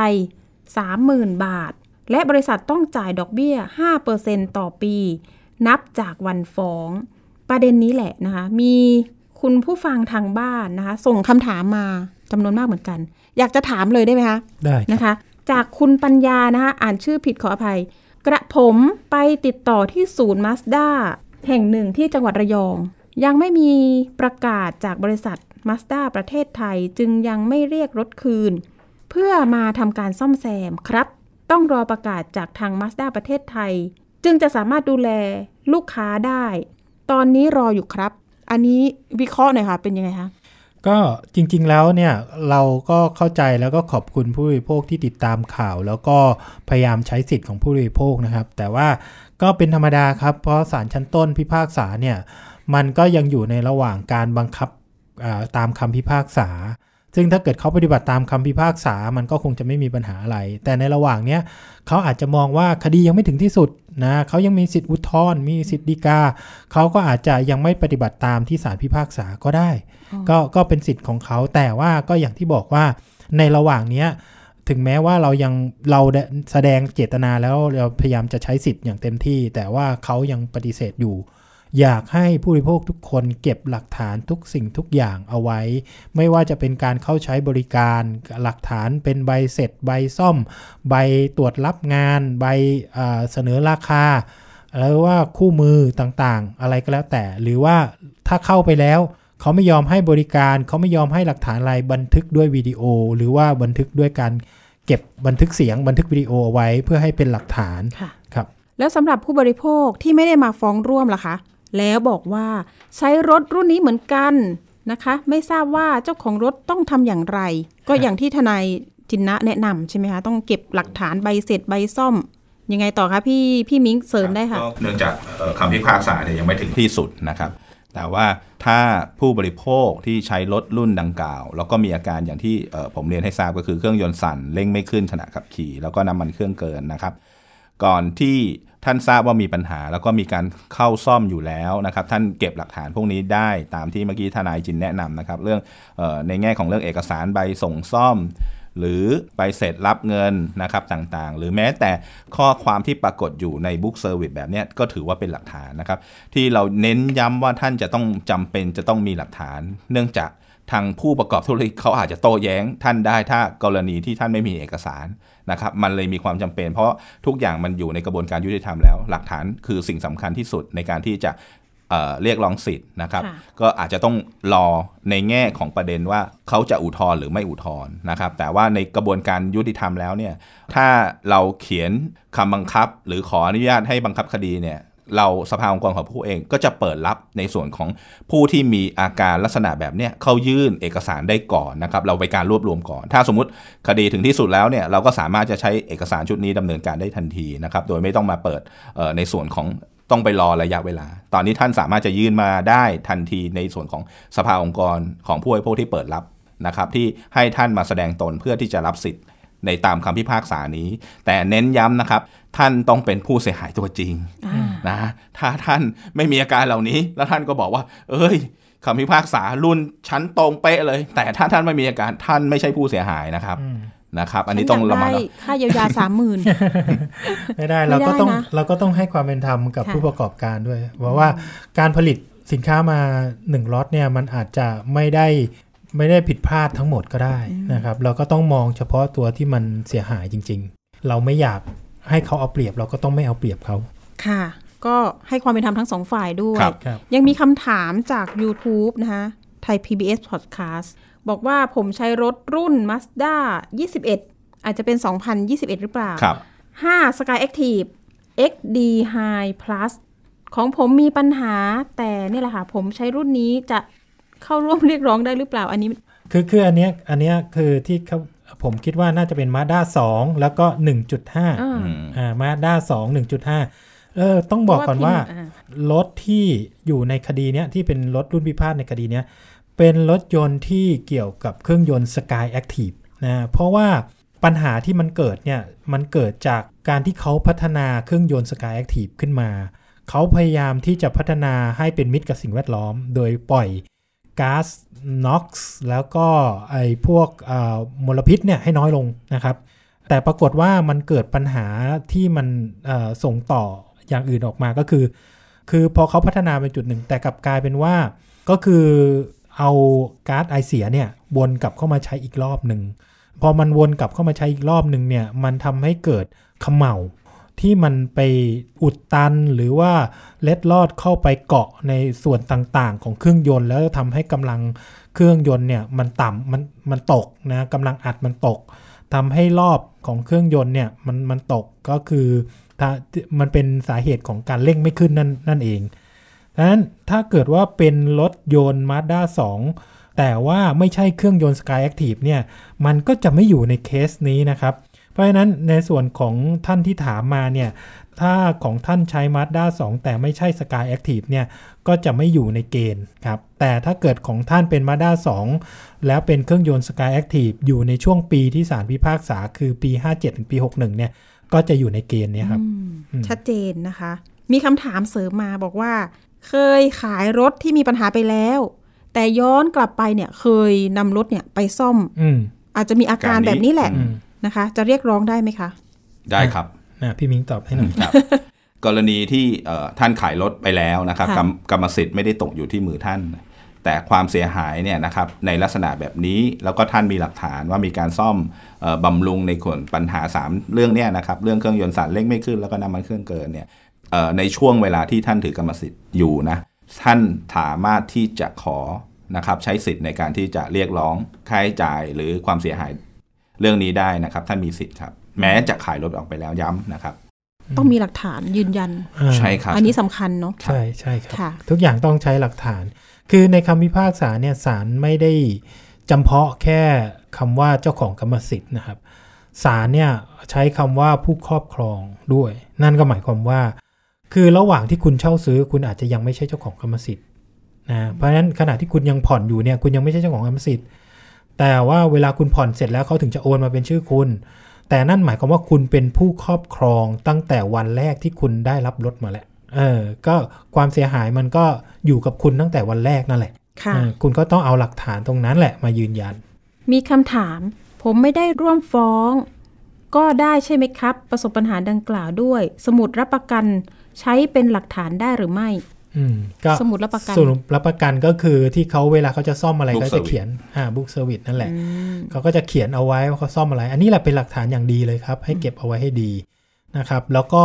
30,000 บาท และบริษัทต้องจ่ายดอกเบี้ย 5%ต่อปี นับจากวันฟ้อง ประเด็นนี้แหละนะคะ มีคุณผู้ฟังทางบ้านนะคะ ส่งคำถามมาจำนวนมากเหมือนกัน อยากจะถามเลยได้ไหมคะ ได้นะคะ จากคุณปัญญานะคะ อ่านชื่อผิดขออภัย กระผมไปติดต่อที่ศูนย์มาสด้าแห่งหนึ่งที่จังหวัดระยอง ยังไม่มีประกาศจากบริษัทมาสด้าประเทศไทย จึงยังไม่เรียกรถคืน เพื่อมาทำการซ่อมแซมครับ ต้องรอประกาศจากทาง Mazda ประเทศไทย จึงจะสามารถดูแลลูกค้าได้ ตอนนี้รออยู่ครับ อันนี้วิเคราะห์หน่อยค่ะ เป็นยังไงคะก็จริงๆแล้วเนี่ยเราก็เข้าใจแล้วก็ขอบคุณผู้บริโภคที่ติดตามข่าว แล้วก็พยายามใช้สิทธิ์ของผู้บริโภคนะครับ แต่ว่าก็เป็นธรรมดาครับ เพราะศาลชั้นต้นพิพากษาเนี่ยมันก็ยังอยู่ในระหว่างการบังคับตามคำพิพากษา ซึ่งถ้าเกิดเขาปฏิบัติตามคำพิพากษา มันก็คงจะไม่มีปัญหาอะไร แต่ในระหว่างเนี้ยเขาอาจจะมองว่าคดียังไม่ถึงที่สุดนะเขายังมีสิทธิ์อุทธรณ์มีสิทธิ์ฎีกาเขาก็อาจจะยังไม่ปฏิบัติตามที่ศาลพิพากษาก็ได้ ก็ก็เป็นสิทธิ์ของเขาแต่ว่าก็อย่างที่บอกว่าในระหว่างเนี้ยถึงแม้ว่าเรายังเราแสดงเจตนาแล้วเราพยายามจะใช้สิทธิ์อย่างเต็มที่ แต่ว่าเขายังปฏิเสธอยู่ อยากให้ผู้บริโภคทุกคนเก็บหลักฐานทุกสิ่งทุกอย่างเอาไว้ ไม่ว่าจะเป็นการเข้าใช้บริการหลักฐานเป็นใบเสร็จ ใบซ่อม ใบตรวจรับงาน ใบเสนอราคาหรือว่าคู่มือต่างๆ อะไรก็แล้วแต่ หรือว่าถ้าเข้าไปแล้ว เขาไม่ยอมให้บริการเขาไม่ยอมให้หลักฐานอะไรบันทึกด้วยวิดีโอ หรือว่าบันทึกด้วยการเก็บบันทึกเสียงบันทึกวิดีโอเอาไว้เพื่อให้เป็นหลักฐานครับ แล้วสำหรับผู้บริโภคที่ไม่ได้มาฟ้องร่วมล่ะคะ แล้วบอกว่าใช้รถรุ่นนี้เหมือนกันนะคะ ไม่ทราบว่าเจ้าของรถต้องทำอย่างไร ก็อย่างที่ทนายจินนะแนะนำใช่ไหมคะ ต้องเก็บหลักฐานใบเสร็จใบซ่อมยังไงต่อคะพี่พี่มิ้งเสริมได้ค่ะเนื่องจากคำพิพากษาเนี่ยยังไม่ถึงที่สุดนะครับ แต่ว่าถ้าผู้บริโภคที่ใช้รถรุ่นดังกล่าว แล้วก็มีอาการอย่างที่ผมเรียนให้ทราบก็คือเครื่องยนต์สั่นเร่งไม่ขึ้นขณะขับขี่ แล้วก็น้ำมันเครื่องเกินนะครับ ก่อนที่ ท่านทราบว่ามีปัญหา แล้วก็มีการเข้าซ่อมอยู่แล้วนะครับท่านเก็บหลักฐานพวกนี้ได้ตามที่เมื่อกี้ทนายจินแนะนำนะครับเรื่องออในแง่ของเรื่องเอกสารใบส่งซ่อม หรือใบเสร็จรับเงินนะครับต่างๆ หรือแม้แต่ข้อความที่ปรากฏอยู่ใน book service แบบนี้ก็ถือว่าเป็นหลักฐานนะครับที่เราเน้นย้ำว่าท่านจะต้องจำเป็นจะต้องมีหลักฐาน เนื่องจากทางผู้ประกอบธุรกิจเขาอาจจะโต้แย้งท่านได้ถ้ากรณีที่ท่านไม่มีเอกสาร นะครับมันเลยมีความจำเป็น เพราะทุกอย่างมันอยู่ในกระบวนการยุติธรรมแล้ว หลักฐานคือสิ่งสำคัญที่สุดในการที่จะเรียกร้องสิทธิ์นะครับ ก็อาจจะต้องรอในแง่ของประเด็นว่าเขาจะอุทธรณ์หรือไม่อุทธรณ์นะครับ แต่ว่าในกระบวนการยุติธรรมแล้วเนี่ยถ้าเราเขียนคำบังคับ หรือขออนุญาตให้บังคับคดีเนี่ย เราสภาองค์กรของผู้เองก็จะเปิดรับในส่วนของผู้ที่มีอาการลักษณะแบบเนี้ยเข้ายื่นเอกสารได้ก่อนนะครับ เราไปการรวบรวมก่อน ถ้าสมมติคดีถึงที่สุดแล้วเนี่ยเราก็สามารถจะใช้เอกสารชุดนี้ดำเนินการได้ทันทีนะครับ โดยไม่ต้องมาเปิดในส่วนของต้องไปรอระยะเวลา ตอนนี้ท่านสามารถจะยื่นมาได้ทันทีในส่วนของสภาองค์กรของผู้บริโภคที่เปิดรับนะครับ ที่ให้ท่านมาแสดงตนเพื่อที่จะรับสิทธิ์ ในตามคำพิพากษานี้ แต่เน้นย้ำนะครับ ท่านต้องเป็นผู้เสียหายตัวจริงนะถ้าท่านไม่มีอาการเหล่านี้ แล้วท่านก็บอกว่า เอ้ยคำพิพากษารุ่นชั้นตรงเป๊ะเลย แต่ถ้าท่านไม่มีอาการท่านไม่ใช่ผู้เสียหายนะครับนะครับ อันนี้ต้องระมัดค่าเยียวยาสามหมื่นไม่ได้เราก็ต้องเราก็ต้องให้ความเป็นธรรมกับผู้ประกอบการด้วยเพราะว่าการผลิตสินค้ามาหนึ่งล็อตเนี่ยมันอาจจะไม่ได้ ไม่ได้ผิดพลาดทั้งหมดก็ได้นะครับ เราก็ต้องมองเฉพาะตัวที่มันเสียหายจริง ๆ เราไม่อยากให้เขาเอาเปรียบ เราก็ต้องไม่เอาเปรียบเขาค่ะ ก็ให้ความเป็นธรรมทั้งสองฝ่ายด้วย ยังมีคำถามจาก YouTube นะคะไทย PBS Podcast บอกว่าผมใช้รถรุ่น Mazda 21 อาจจะเป็น 2021 หรือเปล่าครับ5 Sky Active XD High Plus ของผมมีปัญหาแต่นี่แหละค่ะ ผมใช้รุ่นนี้จะ เข้าร่วมเรียกร้องได้หรือเปล่าอันนี้ คือคืออันเนี้ยอันเนี้ยคือที่เขาผมคิดว่าน่าจะเป็นมาด้าสองแล้วก็1.5อ่ามาด้าสองหนึ่งจุดห้าเออต้องบอกก่อนว่ารถที่อยู่ในคดีเนี้ยที่เป็นรถรุ่นพิพาทในคดีเนี้ยเป็นรถยนต์ที่เกี่ยวกับเครื่องยนต์ Sky Active นะเพราะว่าปัญหาที่มันเกิดเนี่ยมันเกิดจากการที่เขาพัฒนาเครื่องยนต์ Sky Active ขึ้นมา เขาพยายามที่จะพัฒนาให้เป็นมิตรกับสิ่งแวดล้อม โดยปล่อย ก๊าซน็อกซ์แล้วก็ไอ้พวกมลพิษเนี่ยให้น้อยลงนะครับ แต่ปรากฏว่ามันเกิดปัญหาที่มันส่งต่ออย่างอื่นออกมาก็คือ คือพอเขาพัฒนาไปจุดหนึ่ง แต่กลับกลายเป็นว่าก็คือเอาก๊าซไอเสียเนี่ยวนกลับเข้ามาใช้อีกรอบหนึ่งพอมันวนกลับเข้ามาใช้อีกรอบหนึ่งเนี่ยมันทำให้เกิดขมเหลา ที่มันไปอุดตันหรือว่าเล็ดลอดเข้าไปเกาะในส่วนต่างๆ ของเครื่องยนต์ แล้วทำให้กำลังเครื่องยนต์เนี่ยมันต่ำมันมันตกนะกำลังอัดมันตกทำให้รอบของเครื่องยนต์เนี่ยมันมันตกก็คือถ้ามันเป็นสาเหตุของการเร่งไม่ขึ้นนั่นนั่นเองดังนั้นถ้าเกิดว่าเป็นรถยนต์ Mazda 2 แต่ว่าไม่ใช่เครื่องยนต์ Sky Active เนี่ย มันก็จะไม่อยู่ในเคสนี้นะครับ เพราะฉะนั้นในส่วนของท่านที่ถามมาเนี่ย ถ้าของท่านใช้ Mazda 2 แต่ไม่ใช่ Sky Active เนี่ย ก็จะไม่อยู่ในเกณฑ์ครับ แต่ถ้าเกิดของท่านเป็น Mazda 2 แล้วเป็นเครื่องยนต์ Sky Active อยู่ในช่วงปีที่ศาลพิพากษาคือปี 57 ถึงปี 61 เนี่ย ก็จะอยู่ในเกณฑ์เนี้ครับอืมชัดเจนนะคะ มีคำถามเสริมมาบอกว่า เคยขายรถที่มีปัญหาไปแล้ว แต่ย้อนกลับไปเนี่ยเคยนำรถเนี่ยไปซ่อมอืมอาจจะมีอาการแบบนี้แหละอืม นะคะ จะเรียกร้องได้ไหมคะ ได้ครับอะพี่มิงตอบให้หน่อยครับ กรณีที่เอ่อท่านขายรถไปแล้วนะครับค่ะกรรมกรรมสิทธิ์ไม่ได้ตกอยู่ที่มือท่าน แต่ความเสียหายเนี่ยนะครับในลักษณะแบบนี้แล้วก็ท่านมีหลักฐานว่ามีการซ่อมเออบำรุงในส่วนปัญหา 3 เรื่องเนี้ยนะครับเรื่องเครื่องยนต์สารเร่งไม่ขึ้นแล้วก็น้ำมันเครื่องเกินเนี่ยเอ่อในช่วงเวลาที่ท่านถือกรรมสิทธิ์อยู่นะท่านสามารถที่จะขอนะครับใช้สิทธิ์ในการที่จะเรียกร้องค่าใช้จ่ายหรือความเสียหาย เรื่องนี้ได้นะครับ ท่านมีสิทธิ์ครับ แม้จะขายรถออกไปแล้วย้ำนะครับ ต้องมีหลักฐานยืนยันอ่าใช่ครับ อันนี้สำคัญเนาะใช่ใช่ครับค่ะทุกอย่างต้องใช้หลักฐาน คือในคำพิพากษาเนี่ยศาลไม่ได้จำเพาะแค่คำว่าเจ้าของกรรมสิทธิ์นะครับศาลเนี่ยใช้คำว่าผู้ครอบครองด้วย นั่นก็หมายความว่า คือระหว่างที่คุณเช่าซื้อ คุณอาจจะยังไม่ใช่เจ้าของกรรมสิทธิ์นะเพราะฉะนั้นขณะที่คุณยังผ่อนอยู่เนี่ยคุณยังไม่ใช่เจ้าของกรรมสิทธิ์ แต่ว่าเวลาคุณผ่อนเสร็จแล้วเขาถึงจะโอนมาเป็นชื่อคุณ แต่นั่นหมายความว่าคุณเป็นผู้ครอบครองตั้งแต่วันแรกที่คุณได้รับรถมาแล้วเออ ก็ความเสียหายมันก็อยู่กับคุณตั้งแต่วันแรกนั่นแหละค่ะเออคุณก็ต้องเอาหลักฐานตรงนั้นแหละมายืนยัน มีคำถาม ผมไม่ได้ร่วมฟ้อง ก็ได้ใช่ไหมครับ ประสบปัญหาดังกล่าวด้วย สมุดรับประกันใช้เป็นหลักฐานได้หรือไม่อืม ก็สมุดรับประกันสมุดรับประกันก็คือที่เขาเวลาเขาจะซ่อมอะไร Book ก็จะ service เขียนอ่า book service นั่นแหละอืมเขาก็จะเขียนเอาไว้ว่าเขาซ่อมอะไร อันนี้แหละเป็นหลักฐานอย่างดีเลยครับ ให้เก็บเอาไว้ให้ดีนะครับ แล้วก็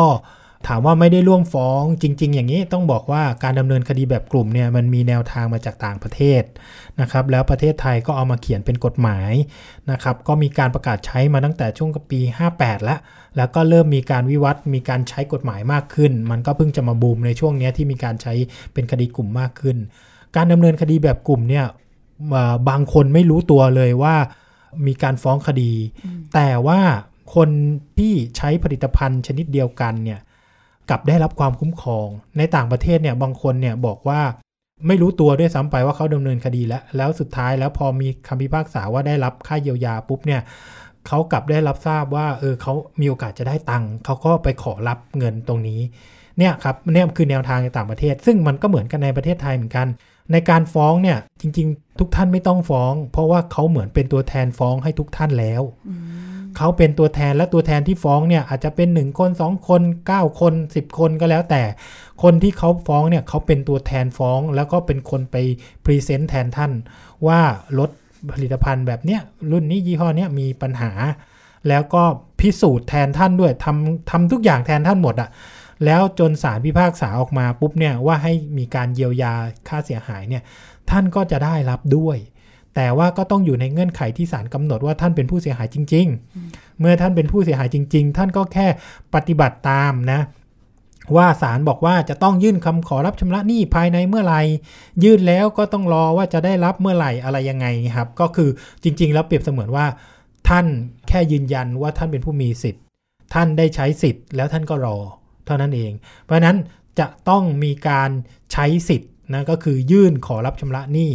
ถามว่าไม่ได้ร่วมฟ้องจริง ๆ อย่างนี้ต้องบอกว่าการดำเนินคดีแบบกลุ่มเนี่ยมันมีแนวทางมาจากต่างประเทศนะครับแล้วประเทศไทยก็เอามาเขียนเป็นกฎหมายนะครับก็มีการประกาศใช้มาตั้งแต่ช่วงปี 58 แล้ว แล้วก็เริ่มมีการวิวัฒน์มีการใช้กฎหมายมากขึ้น มันก็เพิ่งจะมาบูมในช่วงเนี้ยที่มีการใช้เป็นคดีกลุ่มมากขึ้น การดำเนินคดีแบบกลุ่มเนี่ยเอ่อบางคนไม่รู้ตัวเลยว่ามีการฟ้องคดี แต่ว่าคนที่ใช้ผลิตภัณฑ์ชนิดเดียวกันเนี่ย กลับได้รับความคุ้มครอง ในต่างประเทศเนี่ยบางคนเนี่ยบอกว่าไม่รู้ตัวด้วยซ้ำไปว่าเขาดำเนินคดีแล้ว แล้วสุดท้ายแล้วพอมีคำพิพากษาว่าได้รับค่าเยียวยาปุ๊บเนี่ยเขากลับได้รับทราบว่าเออเขามีโอกาสจะได้ตังค์เขาก็ไปขอรับเงินตรงนี้เนี่ยครับเนี่ยคือแนวทางในต่างประเทศ ซึ่งมันก็เหมือนกันในประเทศไทยเหมือนกัน ในการฟ้องเนี่ยจริง ๆ ทุกท่านไม่ต้องฟ้อง เพราะว่าเขาเหมือนเป็นตัวแทนฟ้องให้ทุกท่านแล้ว เขาเป็นตัวแทนและตัวแทนที่ฟ้องเนี่ยอาจจะเป็น 1 คน 2 คน 9 คน 10 คนก็แล้วแต่ คนที่เขาฟ้องเนี่ยเขาเป็นตัวแทนฟ้อง แล้วก็เป็นคนไปพรีเซนต์แทนท่านว่ารถผลิตภัณฑ์แบบเนี้ยรุ่นนี้ยี่ห้อเนี้ยมีปัญหา แล้วก็พิสูจน์แทนท่านด้วยทำทำทุกอย่างแทนท่านหมดอะแล้วจนศาลพิพากษาออกมาปุ๊บเนี่ยว่าให้มีการเยียวยาค่าเสียหายเนี่ยท่านก็จะได้รับด้วย แต่ว่าก็ต้องอยู่ในเงื่อนไขที่ศาลกำหนดว่าท่านเป็นผู้เสียหายจริง ๆ เมื่อท่านเป็นผู้เสียหายจริง ๆ ท่านก็แค่ปฏิบัติตามนะว่าศาลบอกว่าจะต้องยื่นคำขอรับชำระหนี้ภายในเมื่อไหร่ยื่นแล้วก็ต้องรอว่าจะได้รับเมื่อไหร่อะไรยังไงครับ ก็คือจริง ๆ แล้วเปรียบเสมือนว่า ท่านแค่ยืนยันว่าท่านเป็นผู้มีสิทธิ์ ท่านได้ใช้สิทธิ์แล้วท่านก็รอ เท่านั้นเอง เพราะฉะนั้นจะต้องมีการใช้สิทธิ์นะก็คือยื่นขอรับชำระหนี้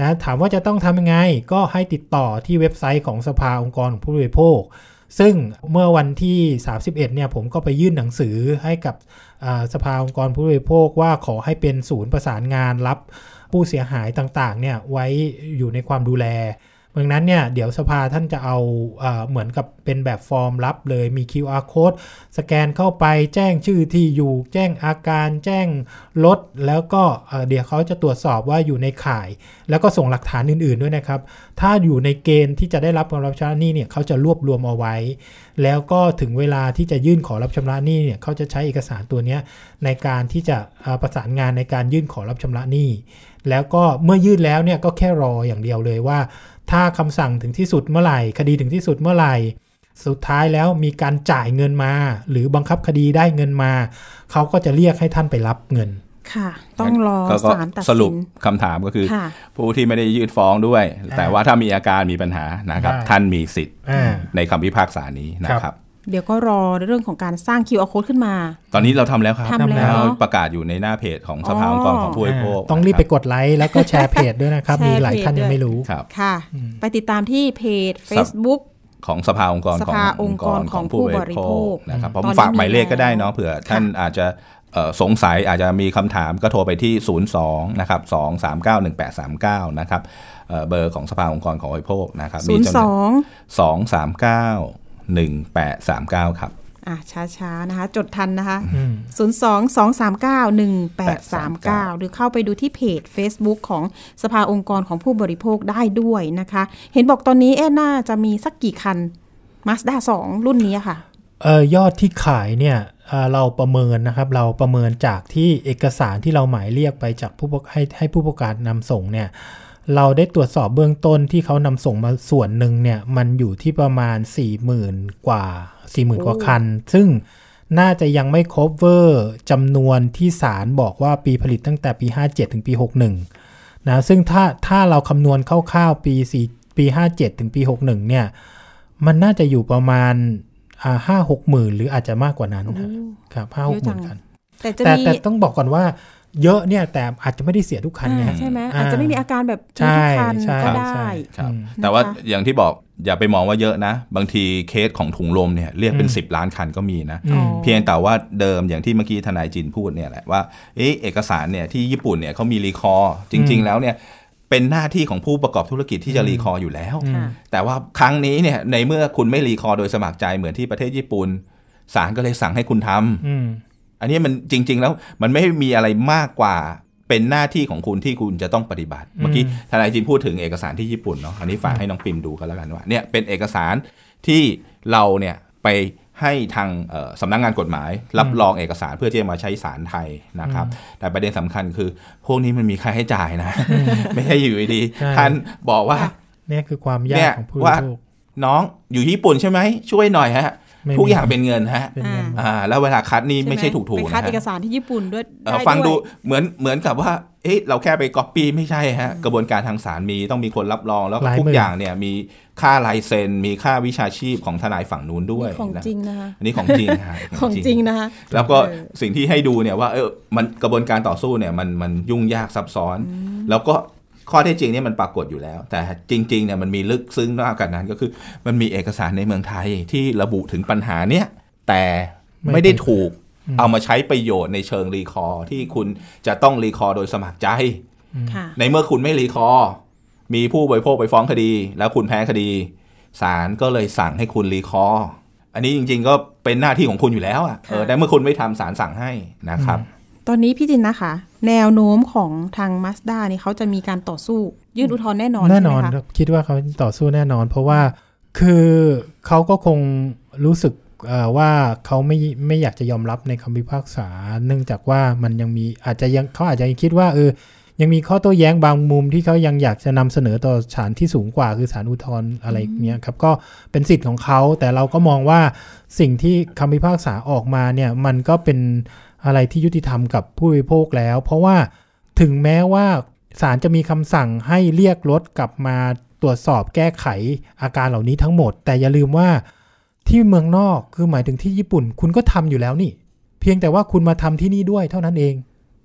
นะถามว่าจะต้องทำยังไงก็ให้ติดต่อที่เว็บไซต์ของสภาองค์กรของผู้บริโภค ซึ่งเมื่อวันที่ 31 เนี่ยผมก็ไปยื่นหนังสือให้กับสภาองค์กรผู้บริโภคว่าขอให้เป็นศูนย์ประสานงานรับผู้เสียหายต่างๆเนี่ยไว้อยู่ในความดูแล ดังนั้นเนี่ยเดี๋ยวสภาท่านจะเอาเหมือนกับเป็นแบบฟอร์มรับเลยมี QR code สแกนเข้าไปแจ้งชื่อที่อยู่ แจ้งอาการแจ้งรถแล้วก็เดี๋ยวเขาจะตรวจสอบว่าอยู่ในข่าย แล้วก็ส่งหลักฐานอื่นๆด้วยนะครับ ถ้าอยู่ในเกณฑ์ที่จะได้รับการรับชำระหนี้เนี่ยเขาจะรวบรวมเอาไว้ แล้วก็ถึงเวลาที่จะยื่นขอรับชำระหนี้เนี่ยเขาจะใช้เอกสารตัวนี้ในการที่จะประสานงานในการยื่นขอรับชำระหนี้แล้วก็เมื่อยื่นแล้วเนี่ยก็แค่รออย่างเดียวเลยว่า ถ้าคำสั่งถึงที่สุดเมื่อไหร่ คดีถึงที่สุดเมื่อไหร่ สุดท้ายแล้วมีการจ่ายเงินมา หรือบังคับคดีได้เงินมา เขาก็จะเรียกให้ท่านไปรับเงินค่ะ ต้องรอก็ก็ศาลตัดสรุสิปนคำถามก็คือค่ะผู้ที่ไม่ได้ยื่นฟ้องด้วย แต่ว่าถ้ามีอาการมีปัญหานะครับได้ท่านมีสิทธิ์อ่าในคำพิพากษานี้นะครับ เดี๋ยวก็รอเรื่องของการสร้าง QR code ขึ้นมา ตอนนี้เราทำแล้วครับทำแล้วประกาศอยู่ในหน้าเพจของสภาองค์กรของผู้บริโภคต้องรีบไปกดไลค์แล้วก็แชร์เพจด้วยนะครับแชร์มีหลายท่านเพจยังไม่ด้วยรู้ครับค่ะ ไปติดตามที่เพจ Facebook ของสภาองค์กรสของภาองค์กรของผู้บริโภคนะครับผมตอนนี้ฝากหมายเลขมีก็ได้เนาะเผื่อท่านอาจจะเอ่อสงสัยอาจจะมีคำถามก็โทรไปที่ 02 นะครับ 2391839 นะครับเอ่อเบอร์ของสภาองค์กรของผู้บริโภคนะครับมีจำนวน02 2391839 ครับอะช้าๆนะคะ จดทันนะคะอืม02-239-1839 หรือเข้าไปดูที่เพจ Facebook ของสภาองค์กรของผู้บริโภคได้ด้วยนะคะ เห็นบอกตอนนี้เอ๊ะน่าจะมีสักกี่คัน Mazda 2 รุ่นนี้ค่ะเออยอดที่ขายเนี่ยเอ่อเราประเมินนะครับ เราประเมินจากที่เอกสารที่เราหมายเรียกไปจากผู้ประให้ให้ผู้ประกาศนำส่งเนี่ย เราได้ตรวจสอบเบื้องต้นที่เขานำส่งมาส่วนหนึ่งเนี่ย มันอยู่ที่ประมาณ 40,000 กว่า 40,000 กว่าคัน ซึ่งน่าจะยังไม่ cover จำนวนที่ศาลบอกว่าปีผลิตตั้งแต่ปี 57 ถึงปี 61 นะ ซึ่งถ้าถ้าเราคำนวณคร่าวๆปี4ปี 57 ถึงปี 61 เนี่ย มันน่าจะอยู่ประมาณอ่าห้าหกหมื่นหรืออาจจะมากกว่านั้นครับครับห้าหกหมื่นคัน แต่จะแต่มีแต่ต้องบอกก่อนว่า เยอะเนี่ยแต่อาจจะไม่ได้เสียทุกคันไงอ่าใช่ไหมอาจจะไม่มีอาการแบบใช่ทุกคันใช่ก็ใช่ได้ครับอืมแต่ว่านะคะอย่างที่บอกอย่าไปมองว่าเยอะนะ บางทีเคสของถุงลมเนี่ยเรียกเป็นอืม10 ล้านคันก็มีนะอืมเพียงแต่ว่าเดิมอย่างที่เมื่อกี้ทนายจินพูดเนี่ยแหละว่าเอ๊ะเอกสารเนี่ยที่ญี่ปุ่นเนี่ยเขามี recall จริง ๆ แล้วเนี่ยเป็นหน้าที่ของผู้ประกอบธุรกิจที่จะ recall อยู่แล้วค่ะแต่ว่าครั้งนี้เนี่ยในเมื่อคุณไม่ recall โดยสมัครใจเหมือนที่ประเทศญี่ปุ่นศาลก็เลยสั่งให้คุณทำ อืมอันนี้มันจริง ๆ แล้วมันไม่มีอะไรมากกว่าเป็นหน้าที่ของคุณที่คุณจะต้องปฏิบัติ เมื่อกี้ทนายจินพูดถึงเอกสารที่ญี่ปุ่นเนาะอันนี้ฝากให้น้องปิมดูกันแล้วกันว่าเนี่ยเป็นเอกสารที่เราเนี่ยไปให้ทางเอ่อสำนักงานกฎหมาย รับรองเอกสารเพื่อที่จะมาใช้สารไทยนะครับ แต่ประเด็นสำคัญคือ พวกนี้มันมีค่าใช้จ่ายนะ ไม่ใช่อยู่ดีๆใช่ท่านบอกว่าเนี่ยคือความเนี่ยายกของผู้บว่าริโภคน้องอยู่ญี่ปุ่นใช่ไหมช่วยหน่อยฮะไม่มี ทุกอย่างเป็นเงินฮะเป็นเงินอ่าแล้วเวลาคัดนี่ไม่ใช่หถูกๆไปนะคัดฮะเอกสารที่ญี่ปุ่นด้วยเอ่อไฟังดูวยเหมือนเหมือนกับว่าเอ๊ะเราแค่ไปก๊อปปี้ไม่ใช่ฮะกระบวนการทางศาลมีต้องมีคนรับรองแล้วก็หลายทุกหมื่นอย่างเนี่ยมีค่าลายเซ็น มีค่าวิชาชีพของทนายฝั่งนู้นด้วยนี่ของนะจริงนะคะอันนี้ของจริงฮะของจริงนะคะแล้วก็เออสิ่งที่ให้ดูเนี่ยว่าเออมันกระบวนการต่อสู้เนี่ยมันมันยุ่งยากซับซ้อน แล้วก็ ข้อเท็จจริงเนี่ยมันปรากฏอยู่แล้ว แต่จริงๆเนี่ยมันมีลึกซึ้งมากกว่านั้นก็คือมันมีเอกสารในเมืองไทยที่ระบุถึงปัญหาเนี่ยแต่ไม่ได้ถูกเอามาใช้ประโยชน์ในเชิงรีคอร์ที่คุณจะต้องรีคอร์โดยสมัครใจค่ะในเมื่อคุณไม่ recall มีผู้บริโภคไปฟ้องคดี แล้วคุณแพ้คดีศาลก็เลยสั่งให้คุณ recall อันนี้จริง ๆ ก็เป็นหน้าที่ของคุณอยู่แล้วอะค่ะเออแต่เมื่อคุณไม่ทำศาลสั่งให้นะครับ ตอนนี้พี่จินนะคะ แนวโน้มของทางมาสด้านี่เขาจะมีการต่อสู้ ยื่นอุทธรณ์แน่นอนแน่ใช่นไหอนมคะครัแน่นอนครับคิดว่าเขาต่อสู้แน่นอน เพราะว่าคือเขาก็คงรู้สึกเอ่อว่าเขาไม่ไม่อยากจะยอมรับในคำพิพากษา เนื่องจากว่ามันยังมีอาจจะยังเขาอาจจะยังคิดว่าเออยังมีข้อโต้แย้งบางมุมที่เขายังอยากจะนำเสนอต่อศาลที่สูงกว่าคือศาลอุทธรณ์อะไรเงี้ยครับก็เป็นสิทธิ์ของเขาแต่เราก็มองว่าสิ่งที่คำพิพากษาออกมาเนี่ยมันก็เป็น อะไรที่ยุติธรรมกับผู้บริโภคแล้ว เพราะว่าถึงแม้ว่าศาลจะมีคำสั่งให้เรียกรถกลับมาตรวจสอบแก้ไขอาการเหล่านี้ทั้งหมด แต่อย่าลืมว่าที่เมืองนอกคือหมายถึงที่ญี่ปุ่น คุณก็ทำอยู่แล้วนี่ เพียงแต่ว่าคุณมาทำที่นี่ด้วยเท่านั้นเอง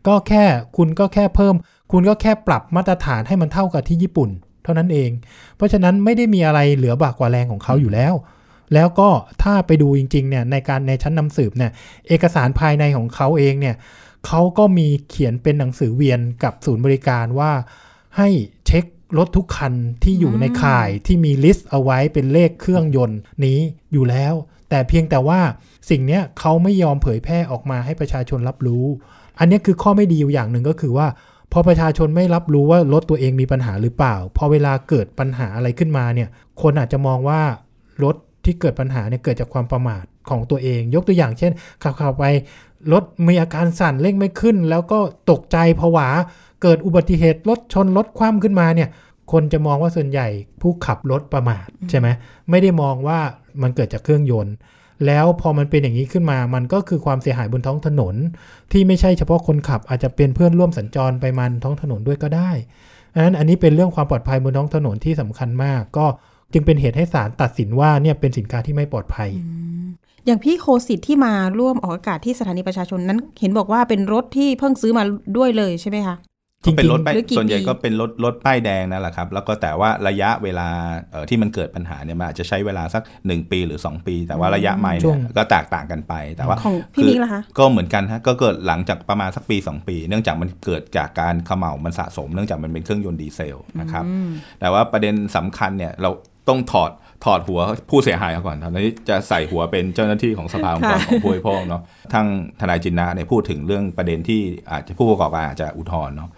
ก็แค่คุณก็แค่เพิ่ม คุณก็แค่ปรับมาตรฐานให้มันเท่ากับที่ญี่ปุ่น เท่านั้นเอง เพราะฉะนั้นไม่ได้มีอะไรเหลือบากกว่าแรงของเขาอยู่แล้ว แล้วก็ถ้าไปดูจริงๆเนี่ยในการในชั้นนำสืบเนี่ยเอกสารภายในของเขาเองเนี่ยเขาก็มีเขียนเป็นหนังสือเวียนกับศูนย์บริการว่าให้เช็ครถทุกคันที่อยู่ในข่ายที่มี list เอาไว้เป็นเลขเครื่องยนต์นี้อยู่แล้ว แต่เพียงแต่ว่าสิ่งนี้เขาไม่ยอมเผยแพร่ออกมาให้ประชาชนรับรู้ อันนี้คือข้อไม่ดีอยู่อย่างหนึ่งก็คือว่า พอประชาชนไม่รับรู้ว่ารถตัวเองมีปัญหาหรือเปล่า พอเวลาเกิดปัญหาอะไรขึ้นมาเนี่ย คนอาจจะมองว่ารถ ที่เกิดปัญหาเนี่ยเกิดจากความประมาทของตัวเอง ยกตัวอย่างเช่นขับขับไปรถมีอาการสั่นเร่งไม่ขึ้น แล้วก็ตกใจผวา เกิดอุบัติเหตุรถชนรถคว่ำขึ้นมาเนี่ยคนจะมองว่าส่วนใหญ่ผู้ขับรถประมาทใช่ไหมไม่ได้มองว่ามันเกิดจากเครื่องยนต์ แล้วพอมันเป็นอย่างนี้ขึ้นมา มันก็คือความเสียหายบนท้องถนน ที่ไม่ใช่เฉพาะคนขับอาจจะเป็นเพื่อนร่วมสัญจรไปมันท้องถนนด้วยก็ได้ดังนั้นอันนี้เป็นเรื่องความปลอดภัยบนท้องถนนที่สำคัญมากก็ จึงเป็นเหตุให้ศาลตัดสินว่าเนี่ยเป็นสินค้าที่ไม่ปลอดภัย อย่างพี่โคสิทธิ์ที่มาร่วมออกอากาศที่สถานีประชาชนนั้น เห็นบอกว่าเป็นรถที่เพิ่งซื้อมาด้วยเลยใช่ไหมคะก็เป็นรถป้ายหรือกี่ส่วนใหญ่ปีก็เป็นรถรถป้ายแดงนั่นแหละครับ แล้วก็แต่ว่าระยะเวลาเอ่อที่มันเกิดปัญหาเนี่ยมันอาจจะใช้เวลาสัก 1 ปีหรือ 2 ปี แต่ว่าระยะไม่ช่เนี่วงยก็แตกต่างกันไปแต่ว่าของพี่คือมิ้งล่ะคะก็เหมือนกันฮะก็เกิดหลังจากประมาณสักปี 2 ปี เนื่องจากมันเกิดจากการเขม่ามันสะสม เนื่องจากมันเป็นเครื่องยนต์ดีเซลนะครับแต่ว่าประเด็นสำคัญเนี่ยเรา ต้องถอดถอดหัวผู้เสียหายเอาก่อนตอนนี้จะใส่หัวเป็นเจ้าหน้าที่ของสภาองค์กรค่ะของผู้บริโภคเนาะทั้งทนายจินนะเนี่ยพูดถึงเรื่องประเด็นที่อาจจะผู้ประกอบการอาจจะอุทธรณ์เนาะ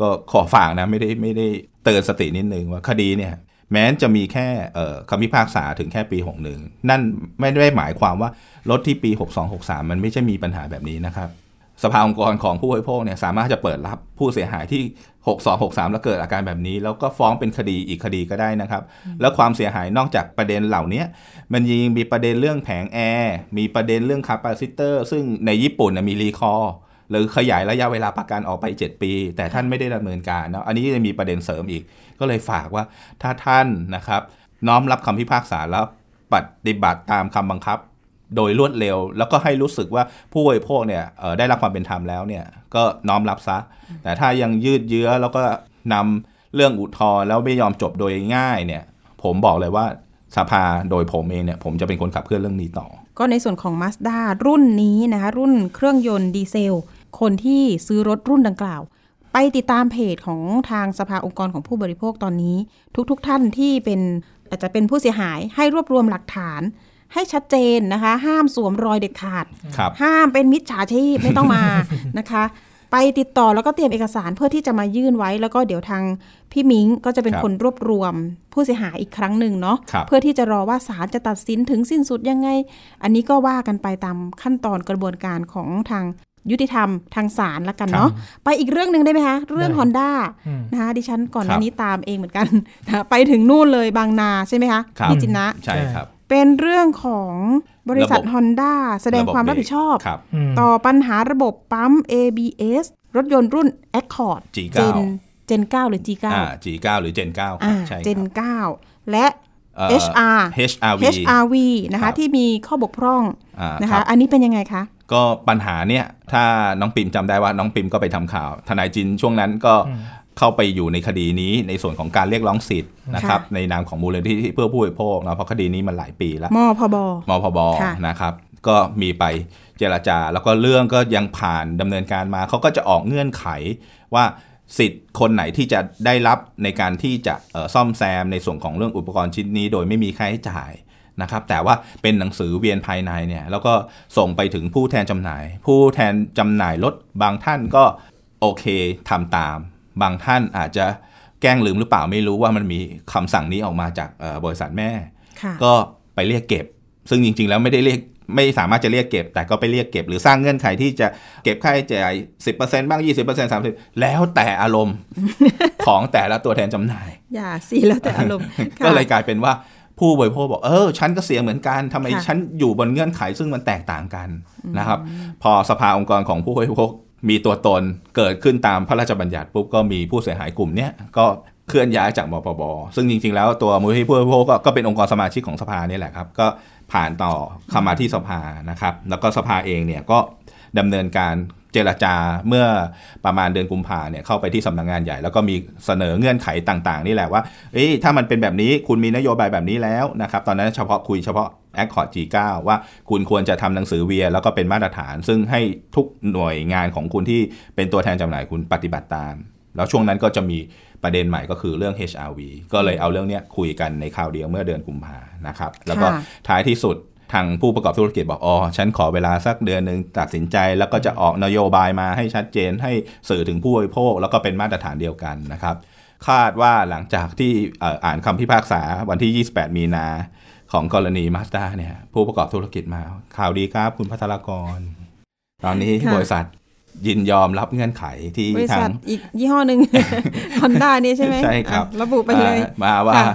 ก็ขอฝากนะไม่ได้ไม่ได้เตือนสตินิดนึงว่าคดีเนี่ยแม้จะมีแค่เอ่อคำพิพากษาถึงแค่ปี 61 นั่นไม่ได้หมายความว่ารถที่ปี 6263 มันไม่ใช่มีปัญหาแบบนี้นะครับ สภาองค์กรของผู้บริโภคเนี่ยสามารถจะเปิดรับผู้เสียหายที่ 6263 แล้วเกิดอาการแบบนี้ แล้วก็ฟ้องเป็นคดีอีกคดีก็ได้นะครับ แล้วความเสียหายนอกจากประเด็นเหล่านี้มันยังมีประเด็นเรื่องแผงแอร์มีประเด็นเรื่อง capacitor ซึ่งในญี่ปุ่นนะมี recall หรือขยายระยะเวลาประกันออกไป 7 ปี แต่ท่านไม่ได้ดำเนินการเนาะอันนี้จะมีประเด็นเสริมอีก ก็เลยฝากว่าถ้าท่านนะครับ น้อมรับคำพิพากษาแล้วปฏิบัติตามคำบังคับ โดยรวดเร็ว แล้วก็ให้รู้สึกว่าผู้บริโภคเนี่ยได้รับความเป็นธรรมแล้วเนี่ยก็น้อมรับซะ แต่ถ้ายังยืดเยื้อแล้วก็นำเรื่องอุทธรณ์แล้วไม่ยอมจบโดยง่ายเนี่ย ผมบอกเลยว่าสภาโดยผมเองเนี่ยผมจะเป็นคนขับเคลื่อนเรื่องนี้ต่อ ก็ในส่วนของ Mazda รุ่นนี้นะคะ รุ่นเครื่องยนต์ดีเซล คนที่ซื้อรถรุ่นดังกล่าว ไปติดตามเพจของทางสภาองค์กรของผู้บริโภคตอนนี้ ทุกๆทท่านที่เป็นอาจจะเป็นผู้เสียหายให้รวบรวมหลักฐาน ให้ชัดเจนนะคะ ห้ามสวมรอยเด็ดขาดครับห้ามเป็นมิจฉาชีพไม่ต้องมานะคะ ไปติดต่อแล้วก็เตรียมเอกสารเพื่อที่จะมายื่นไว้ แล้วก็เดี๋ยวทางพี่มิงก็จะเป็นครับคนรวบรวมผู้เสียหายอีกครั้งหนึ่งเนาะครับเพื่อที่จะรอว่าศาลจะตัดสินถึงสิ้นสุดยังไง อันนี้ก็ว่ากันไปตามขั้นตอนกระบวนการของทางยุติธรรมทางศาลละกันเนาะไปอีกเรื่องหนึ่งได้ไหมคะเรื่องได้ Honda อืมนะคะดิฉันก่อนหครัน้าบนี้ตามเองเหมือนกันนะไปถึงนู่นเลยบางนาใช่ไหมคะครับพี่จินนะใช่ครับ เป็นเรื่องของบริษัทระบบ Honda แสดงความรับผิดชอบครับอืมต่อปัญหาระบบปั๊ม ABS รถยนต์รุ่น Accord G9 Gen Gen 9หรือ G9 อ่า G9 หรือ Gen 9คอ่ารับใช่ครับ Gen 9และเอ่อ HR HRV HRV นะครัคะบที่มีข้อบกพร่องอ่านะครัคะบอันนี้เป็นยังไงคะ ก็ปัญหาเนี่ย ถ้าน้องปิมจำได้ว่าน้องปิมก็ไปทำข่าว ทนายจินช่วงนั้นก็ เข้าไปอยู่ในคดีนี้ในส่วนของการเรียกร้องสิทธิ์นะครับค่ะในนามของมูลนิธิเพื่อผู้บริโภคนะเพราะคดีนี้มันหลายปีแล้วมพบมพบค่ะนะครับก็มีไปเจรจา แล้วก็เรื่องก็ยังผ่านดำเนินการมาเขาก็จะออกเงื่อนไขว่าสิทธิ์คนไหนที่จะได้รับในการที่จะเอ่อซ่อมแซมในส่วนของเรื่องอุปกรณ์ชิ้นนี้ โดยไม่มีค่าใช้จ่ายนะครับแต่ว่าเป็นหนังสือเวียนภายในเนี่ยแล้วก็ส่งไปถึงผู้แทนจำหน่าย ผู้แทนจำหน่ายรถบางท่านก็โอเคทำตาม บางท่านอาจจะแกล้งลืมหรือเปล่าไม่รู้ว่ามันมีคำสั่งนี้ออกมาจากเอ่อบริษัทแม่ค่ะก็ไปเรียกเก็บ ซึ่งจริง ๆ แล้วไม่ได้เรียกไม่สามารถจะเรียกเก็บ แต่ก็ไปเรียกเก็บ หรือสร้างเงื่อนไขที่จะเก็บค่าใช้จ่าย10%บ้าง20% 30%แล้วแต่อารมณ์ของแต่ละตัวแทนจำหน่าย อย่าสิแล้วแต่อารมณ์ค่ะก็เลยกลายเป็นว่าผู้บริโภคบอกเออฉันก็เสียเหมือนกันทำไมค่ะฉันอยู่บนเงื่อนไขซึ่งมันแตกต่างกันนะครับ พอสภาองค์กรของผู้บริโภค มีตัวตนเกิดขึ้นตามพระราชบัญญัติปุ๊บก็มีผู้เสียหายกลุ่มเนี้ยก็เคลื่อนย้ายจากมปบซึ่งจริงๆแล้วตัวมูลที่ผู้บริโภคก็ก็เป็นองค์กรสมาชิกของสภานี่แหละครับ ก็ผ่านต่อเข้ามาที่สภานะครับ แล้วก็สภาเองเนี่ยก็ดำเนินการ เจรจาเมื่อประมาณเดือนกุมภาเนี่ยเข้าไปที่สำนักงานใหญ่ แล้วก็มีเสนอเงื่อนไขต่าง ๆ นี่แหละว่าเอ้ยถ้ามันเป็นแบบนี้คุณมีนโยบายแบบนี้แล้วนะครับตอนนั้นเฉพาะคุยเฉพาะ Accord G9 ว่าคุณควรจะทำหนังสือเวีย แล้วก็เป็นมาตรฐาน ซึ่งให้ทุกหน่วยงานของคุณที่เป็นตัวแทนจำหน่ายคุณปฏิบัติตาม แล้วช่วงนั้นก็จะมีประเด็นใหม่ก็คือเรื่อง HRV ก็เลยเอาเรื่องเนี้ยคุยกันในคราวเดียวเมื่อเดือนกุมภานะครับ แล้วก็ค่ะท้ายที่สุด ทางผู้ประกอบธุรกิจบอกอ๋อฉันขอเวลาสักเดือนหนึ่งตัดสินใจ แล้วก็จะออกนโยบายมาให้ชัดเจนให้สื่อถึงผู้บริโภค แล้วก็เป็นมาตรฐานเดียวกันนะครับ คาดว่าหลังจากที่เอ่ออ่านคำพิพากษาวันที่ 28 มีนาของกรณีมาสด้าเนี่ยผู้ประกอบธุรกิจมา ข่าวดีครับคุณพัทรกร ตอนนี้ค่ะบริษัทยินยอมรับเงื่อนไขที่บริทาษังทอีกยี่ห้อหนึ่ง Honda นี่ใช่ไหมใช่ครับอะระบุไปเลยอ่ามาว่าค่ะเอ่อ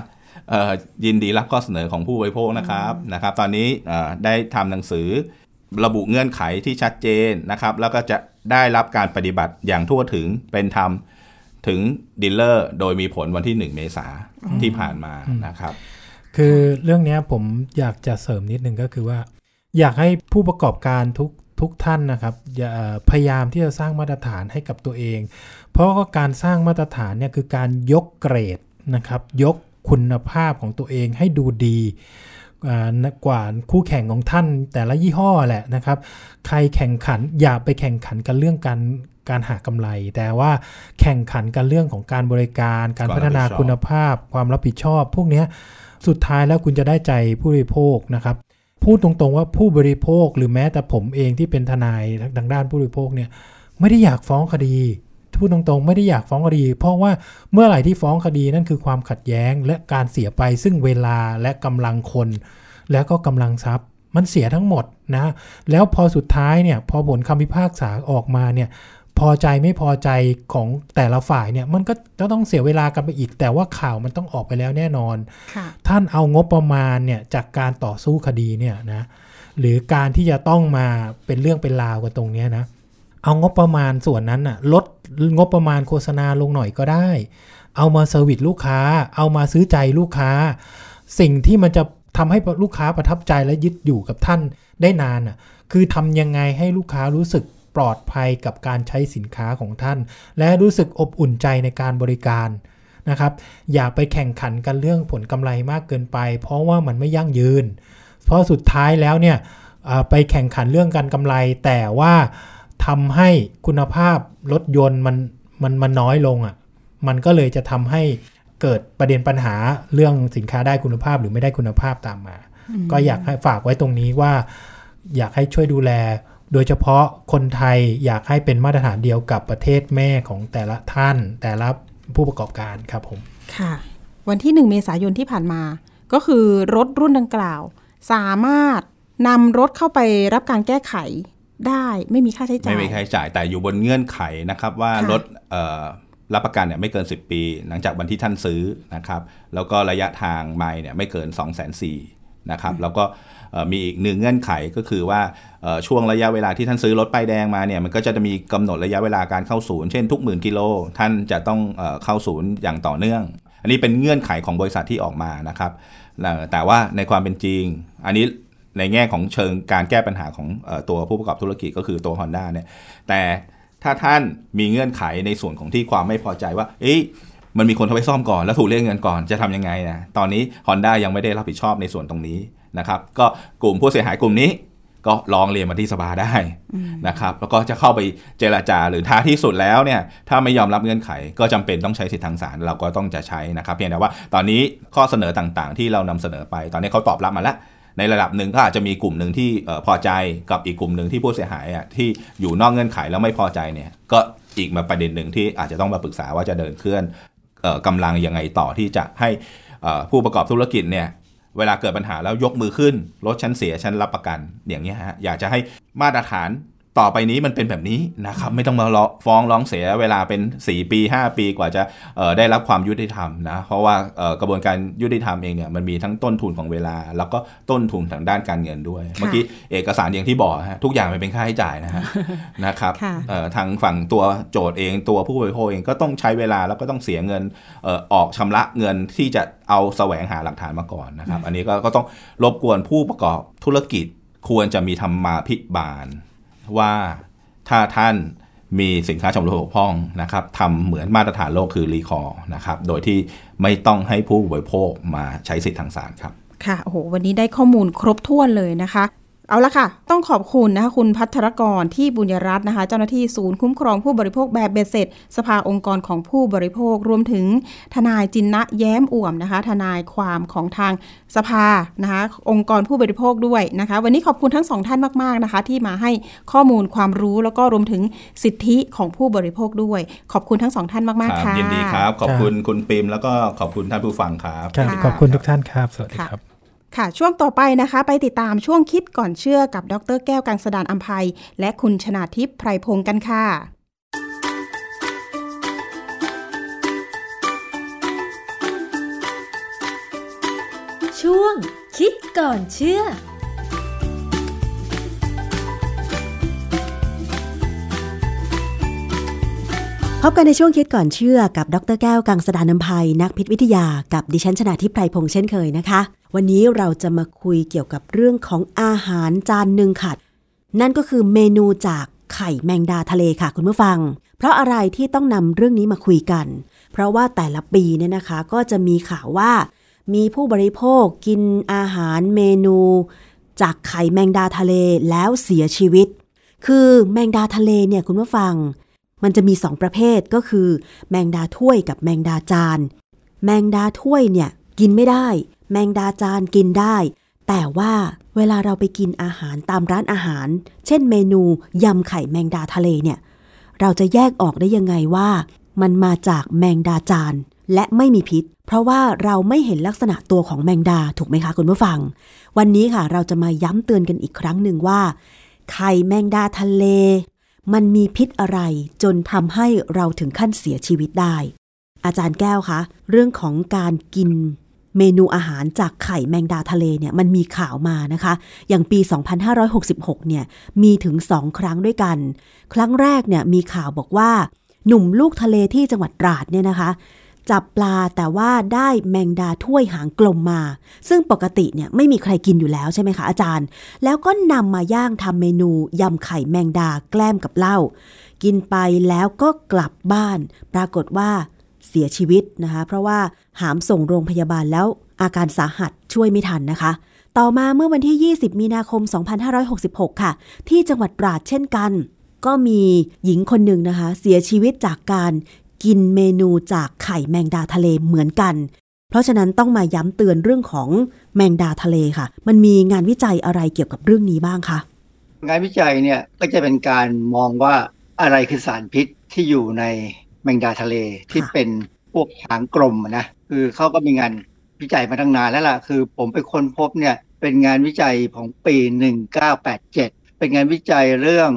ยินดีรับข้อเสนอของผู้บริโภคนะครับนะครับ ตอนนี้เอ่อได้ทำหนังสือระบุเงื่อนไขที่ชัดเจนนะครับ แล้วก็จะได้รับการปฏิบัติอย่างทั่วถึงเป็นธรรมถึงดีลเลอร์โดยมีผลวันที่ 1 เมษาที่ผ่านมานะครับ คือเรื่องเนี้ยผมอยากจะเสริมนิดนึงก็คือว่าจอยากให้ผู้ประกอบการทุกทุกท่านนะครับอย่าพยายามที่จะสร้างมาตรฐานให้กับตัวเอง เพราะว่าการสร้างมาตรฐานเนี่ยคือการยกเกรดนะครับ ยก คุณภาพของตัวเองให้ดูดีกว่าคู่แข่งของท่านแต่ละยี่ห้อแหละนะครับ ใครแข่งขันอย่าไปแข่งขันกันเรื่องการการหากำไร แต่ว่าแข่งขันกันเรื่องของการบริการ การพัฒนาคุณภาพ ความรับผิดชอบ พวกนี้สุดท้ายแล้วคุณจะได้ใจผู้บริโภคนะครับพูดตรงๆว่าผู้บริโภคหรือแม้แต่ผมเองที่เป็นทนายทางด้านผู้บริโภคเนี่ยไม่ได้อยากฟ้องคดี พูดตรงๆ ไม่ได้อยากฟ้องคดี เพราะว่าเมื่อไหร่ที่ฟ้องคดีนั่นคือความขัดแย้งและการเสียไปซึ่งเวลาและกำลังคน แล้วก็กำลังทรัพย์มันเสียทั้งหมดนะ แล้วพอสุดท้ายเนี่ยพอผลคำพิพากษาออกมาเนี่ยพอใจไม่พอใจของแต่ละฝ่ายเนี่ยมันก็จะต้องเสียเวลากันไปอีก แต่ว่าข่าวมันต้องออกไปแล้วแน่นอน ท่านเอางบประมาณเนี่ยจากการต่อสู้คดีเนี่ยนะหรือการที่จะต้องมาเป็นเรื่องเป็นราวกันตรงนี้นะเอางบประมาณส่วนนั้นน่ะลด งบประมาณโฆษณาลงหน่อยก็ได้ เอามา service ลูกค้า เอามาซื้อใจลูกค้า สิ่งที่มันจะทำให้ลูกค้าประทับใจและยึดอยู่กับท่านได้นานน่ะคือทำยังไงให้ลูกค้ารู้สึกปลอดภัยกับการใช้สินค้าของท่าน และรู้สึกอบอุ่นใจในการบริการนะครับ อย่าไปแข่งขันกันเรื่องผลกำไรมากเกินไป เพราะว่ามันไม่ยั่งยืน เพราะสุดท้ายแล้วเนี่ยไปแข่งขันเรื่องการกำไรแต่ว่า ทำให้คุณภาพรถยนต์มันมันมันน้อยลงอะ่ะ มันก็เลยจะทำให้เกิดประเด็นปัญหาเรื่องสินค้าได้คุณภาพหรือไม่ได้คุณภาพตามมา ก็อยากให้ฝากไว้ตรงนี้ว่า อยากให้ช่วยดูแล โดยเฉพาะคนไทยอยากให้เป็นมาตรฐานเดียวกับประเทศแม่ของแต่ละท่าน แต่ละผู้ประกอบการครับผม ค่ะ วันที่หนึ่งเมษายนที่ผ่านมา ก็คือรถรุ่นดังกล่าว สามารถนำรถเข้าไปรับการแก้ไข ได้ไม่มีค่าใช้จ่าย ไม่มีค่าใช้จ่ายแต่อยู่บนเงื่อนไขนะครับ ว่ารถรับประกันเนี่ยไม่เกิน 10 ปี หลังจากวันที่ท่านซื้อนะครับ แล้วก็ระยะทางไมล์เนี่ยไม่เกิน 2 4 0 0 0นะครับ แล้วก็มีอีกหนึ่งเงื่อนไขก็คือว่าช่วงระยะเวลาที่ท่านซื้อรถป้ายแดงมาเนี่ยมันก็จะมีกำหนดระยะเวลาการเข้าศูนย์เช่นทุกหมื่นกิโลท่านจะต้องเข้าศูนย์อย่างต่อเนื่อง อันนี้เป็นเงื่อนไขของบริษัทที่ออกมานะครับแต่ว่าในความเป็นจริง อันนี้ ในแง่ของเชิงการแก้ปัญหาของตัวผู้ประกอบธุรกิจก็คือตัว Honda เนี่ยแต่ถ้าท่านมีเงื่อนไขในส่วนของที่ความไม่พอใจว่า เอ๊ะมันมีคนทำไปซ่อมก่อนแล้วถูกเรียกเงินก่อนจะทํำยังไงนะตอนนี้ Honda ยังไม่ได้รับผิดชอบในส่วนตรงนี้นะครับ ก็กลุ่มผู้เสียหายกลุ่มนี้ก็ลองเรียนมาที่สภาได้นะครับ แล้วก็จะเข้าไปเจราจาหรือท้าที่สุดแล้วเนี่ย ถ้าไม่ยอมรับเงื่อนไข ก็จำเป็นต้องใช้สิทธิทางศาลเราก็ต้องจะใช้นะครับ เพียงแต่ว่าตอนนี้ข้อเสนอต่างๆ ที่เรานำเสนอไป ตอนนี้เขาตอบรับมาแล้ว ในระดับหนึ่งก็อาจจะมีกลุ่มหนึ่งที่พอใจกับอีกกลุ่มหนึ่งที่ผู้เสียหายอะที่อยู่นอกเงื่อนไขแล้วไม่พอใจเนี่ยก็อีกมาประเด็นหนึ่งที่อาจจะต้องมาปรึกษาว่าจะเดินเคลื่อนกำลังยังไงต่อที่จะให้ผู้ประกอบธุรกิจเนี่ยเวลาเกิดปัญหาแล้วยกมือขึ้นรถชั้นเสียชั้นรับประกันอย่างนี้ฮะอยากจะให้มาตรฐาน ต่อไปนี้มันเป็นแบบนี้นะครับไม่ต้องมาฟ้องร้องเสียเวลาเป็น 4 ปี 5 ปีกว่าจะได้รับความยุติธรรมนะเพราะว่ากระบวนการยุติธรรมเองเนี่ยมันมีทั้งต้นทุนของเวลา แล้วก็ต้นทุนทางด้านการเงินด้วย เมื่อกี้เอกสารอย่างที่บอกฮะทุกอย่างมันเป็นค่าใช้จ่ายนะฮะนะครับทางฝั่งตัวโจทย์เองตัวผู้บริโภคเองก็ต้องใช้เวลาแล้วก็ต้องเสียเงินออกชำระเงินที่จะเอาแสวงหาหลักฐานมาก่อนนะครับ อันนี้ก็ต้องรบกวนผู้ประกอบธุรกิจควรจะมีธรรมาภิบาล ว่าถ้าท่านมีสินค้าชำรุดบกพร่องนะครับทำเหมือนมาตรฐานโลกคือรีคอร์นะครับ โดยที่ไม่ต้องให้ผู้บริโภคมาใช้สิทธิทางศาลครับ ค่ะ โอ้โห วันนี้ได้ข้อมูลครบถ้วนเลยนะคะ เอาละค่ะ ต้องขอบคุณนะคะคุณพัทรกรที่บุญยรัตน์นะคะ เจ้าหน้าที่ศูนย์คุ้มครองผู้บริโภคแบบเบ็ดเสร็จ สภาองค์กรของผู้บริโภค รวมถึงทนายจินนะแย้มอ่วมนะคะ ทนายความของทางสภานะคะ องค์กรผู้บริโภคด้วยนะคะ วันนี้ขอบคุณทั้งสองท่านมากๆนะคะ ที่มาให้ข้อมูลความรู้แล้วก็รวมถึงสิทธิของผู้บริโภคด้วย ขอบคุณทั้งสองท่านมากๆค่ะยินดีครับ ขอบคุณคุณปิมแล้วก็ขอบคุณท่านผู้ฟังครับขอบคุณทุกท่านครับ สวัสดีครับ ค่ะ ช่วงต่อไปนะคะ ไปติดตามช่วงคิดก่อนเชื่อกับดรแก้วกังสดานอัมภัย และคุณชนาทิพย์ไพรพงศ์กันค่ะ ช่วงคิดก่อนเชื่อ พบกันในช่วงคิดก่อนเชื่อกับดรแก้วกังสดานนภัยนักพิษวิทยากับดิฉันชนาทิพไพรพงษ์เช่นเคยนะคะ วันนี้เราจะมาคุยเกี่ยวกับเรื่องของอาหารจานหนึ่งค่ะ นั่นก็คือเมนูจากไข่แมงดาทะเลค่ะคุณผู้ฟัง เพราะอะไรที่ต้องนำเรื่องนี้มาคุยกัน เพราะว่าแต่ละปีเนี่ยนะคะก็จะมีข่าวว่า มีผู้บริโภคกินอาหารเมนู จากไข่แมงดาทะเลแล้วเสียชีวิต คือแมงดาทะเลเนี่ยคุณผู้ฟัง มันจะมีสองประเภทก็คือ แมงดาถ้วยกับแมงดาจาน แมงดาถ้วยเนี่ยกินไม่ได้ แมงดาจานกินได้ แต่ว่าเวลาเราไปกินอาหารตามร้านอาหาร เช่นเมนูยำไข่แมงดาทะเลเนี่ย เราจะแยกออกได้ยังไงว่า มันมาจากแมงดาจานและไม่มีพิษ เพราะว่าเราไม่เห็นลักษณะตัวของแมงดาถูกไหมคะคุณผู้ฟัง วันนี้ค่ะเราจะมาย้ำเตือนกันอีกครั้งหนึ่งว่า ไข่แมงดาทะเล มันมีพิษอะไรจนทำให้เราถึงขั้นเสียชีวิตได้ อาจารย์แก้วคะเรื่องของการกินเมนูอาหารจากไข่แมงดาทะเลเนี่ยมันมีข่าวมานะคะ อย่างปี 2566 เนี่ยมีถึงสองครั้งด้วยกัน ครั้งแรกเนี่ยมีข่าวบอกว่า หนุ่มลูกทะเลที่จังหวัดตราดเนี่ยนะคะ จับปลาแต่ว่าได้แมงดาถ้วยหางกลมมา ซึ่งปกติเนี่ยไม่มีใครกินอยู่แล้วใช่ไหมคะอาจารย์ แล้วก็นำมาย่างทำเมนูยำไข่แมงดาแกล้มกับเหล้ากินไปแล้วก็กลับบ้าน ปรากฏว่าเสียชีวิตนะคะ เพราะว่าหามส่งโรงพยาบาลแล้วอาการสาหัสช่วยไม่ทันนะคะ ต่อมาเมื่อวันที่ 20 มีนาคม 2566 ค่ะ ที่จังหวัดตราดเช่นกัน ก็มีหญิงคนหนึ่งนะคะ เสียชีวิตจากการ กินเมนูจากไข่แมงดาทะเลเหมือนกัน เพราะฉะนั้นต้องมาย้ำเตือนเรื่องของแมงดาทะเลค่ะ มันมีงานวิจัยอะไรเกี่ยวกับเรื่องนี้บ้างคะงานวิจัยเนี่ยก็จะเป็นการมองว่าอะไรคือสารพิษที่อยู่ในแมงดาทะเลที่เป็นพวกหางกลมอะนะคือเขาก็มีงานวิจัยมาตั้งนานแล้วล่ะ คือผมไปค้นพบเนี่ยเป็นงานวิจัยของปี 1987 เป็นงานวิจัยเรื่อง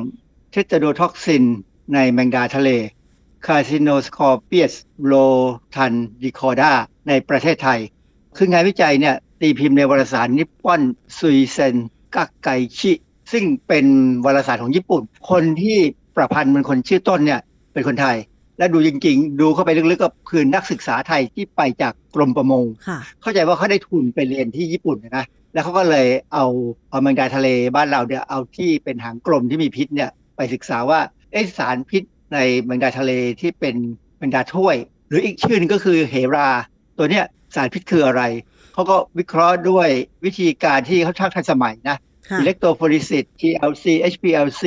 เทตโดท็อกซินในแมงดาทะเล Carcinoscorpius rotandicorda ในประเทศไทย คืองานวิจัยเนี่ยตีพิมพ์ในวารสารนิปปอนซุยเซนกักไกชิ ซึ่งเป็นวารสารของญี่ปุ่น คนที่ประพันธ์เป็นคนชื่อต้นเนี่ยเป็นคนไทย และดูจริงๆ ดูเข้าไปลึกๆก็คือนักศึกษาไทยที่ไปจากกรมประมงค่ะเข้าใจว่าเขาได้ทุนไปเรียนที่ญี่ปุ่นนะแล้วเขาก็เลยเอาเอาแมงดาทะเลบ้านเราเนี่ยเอาที่เป็นหางกลมที่มีพิษเนี่ยไปศึกษาว่าเอ๊ะสารพิษ ในแมงดาทะเลที่เป็นแมงดาถ้วย หรืออีกชื่อหนึ่งก็คือเหรา ตัวเนี้ยสารพิษคืออะไร เขาก็วิเคราะห์ด้วยวิธีการที่ค่อนข้างทันสมัยนะคะ electrophoresis TLC HPLC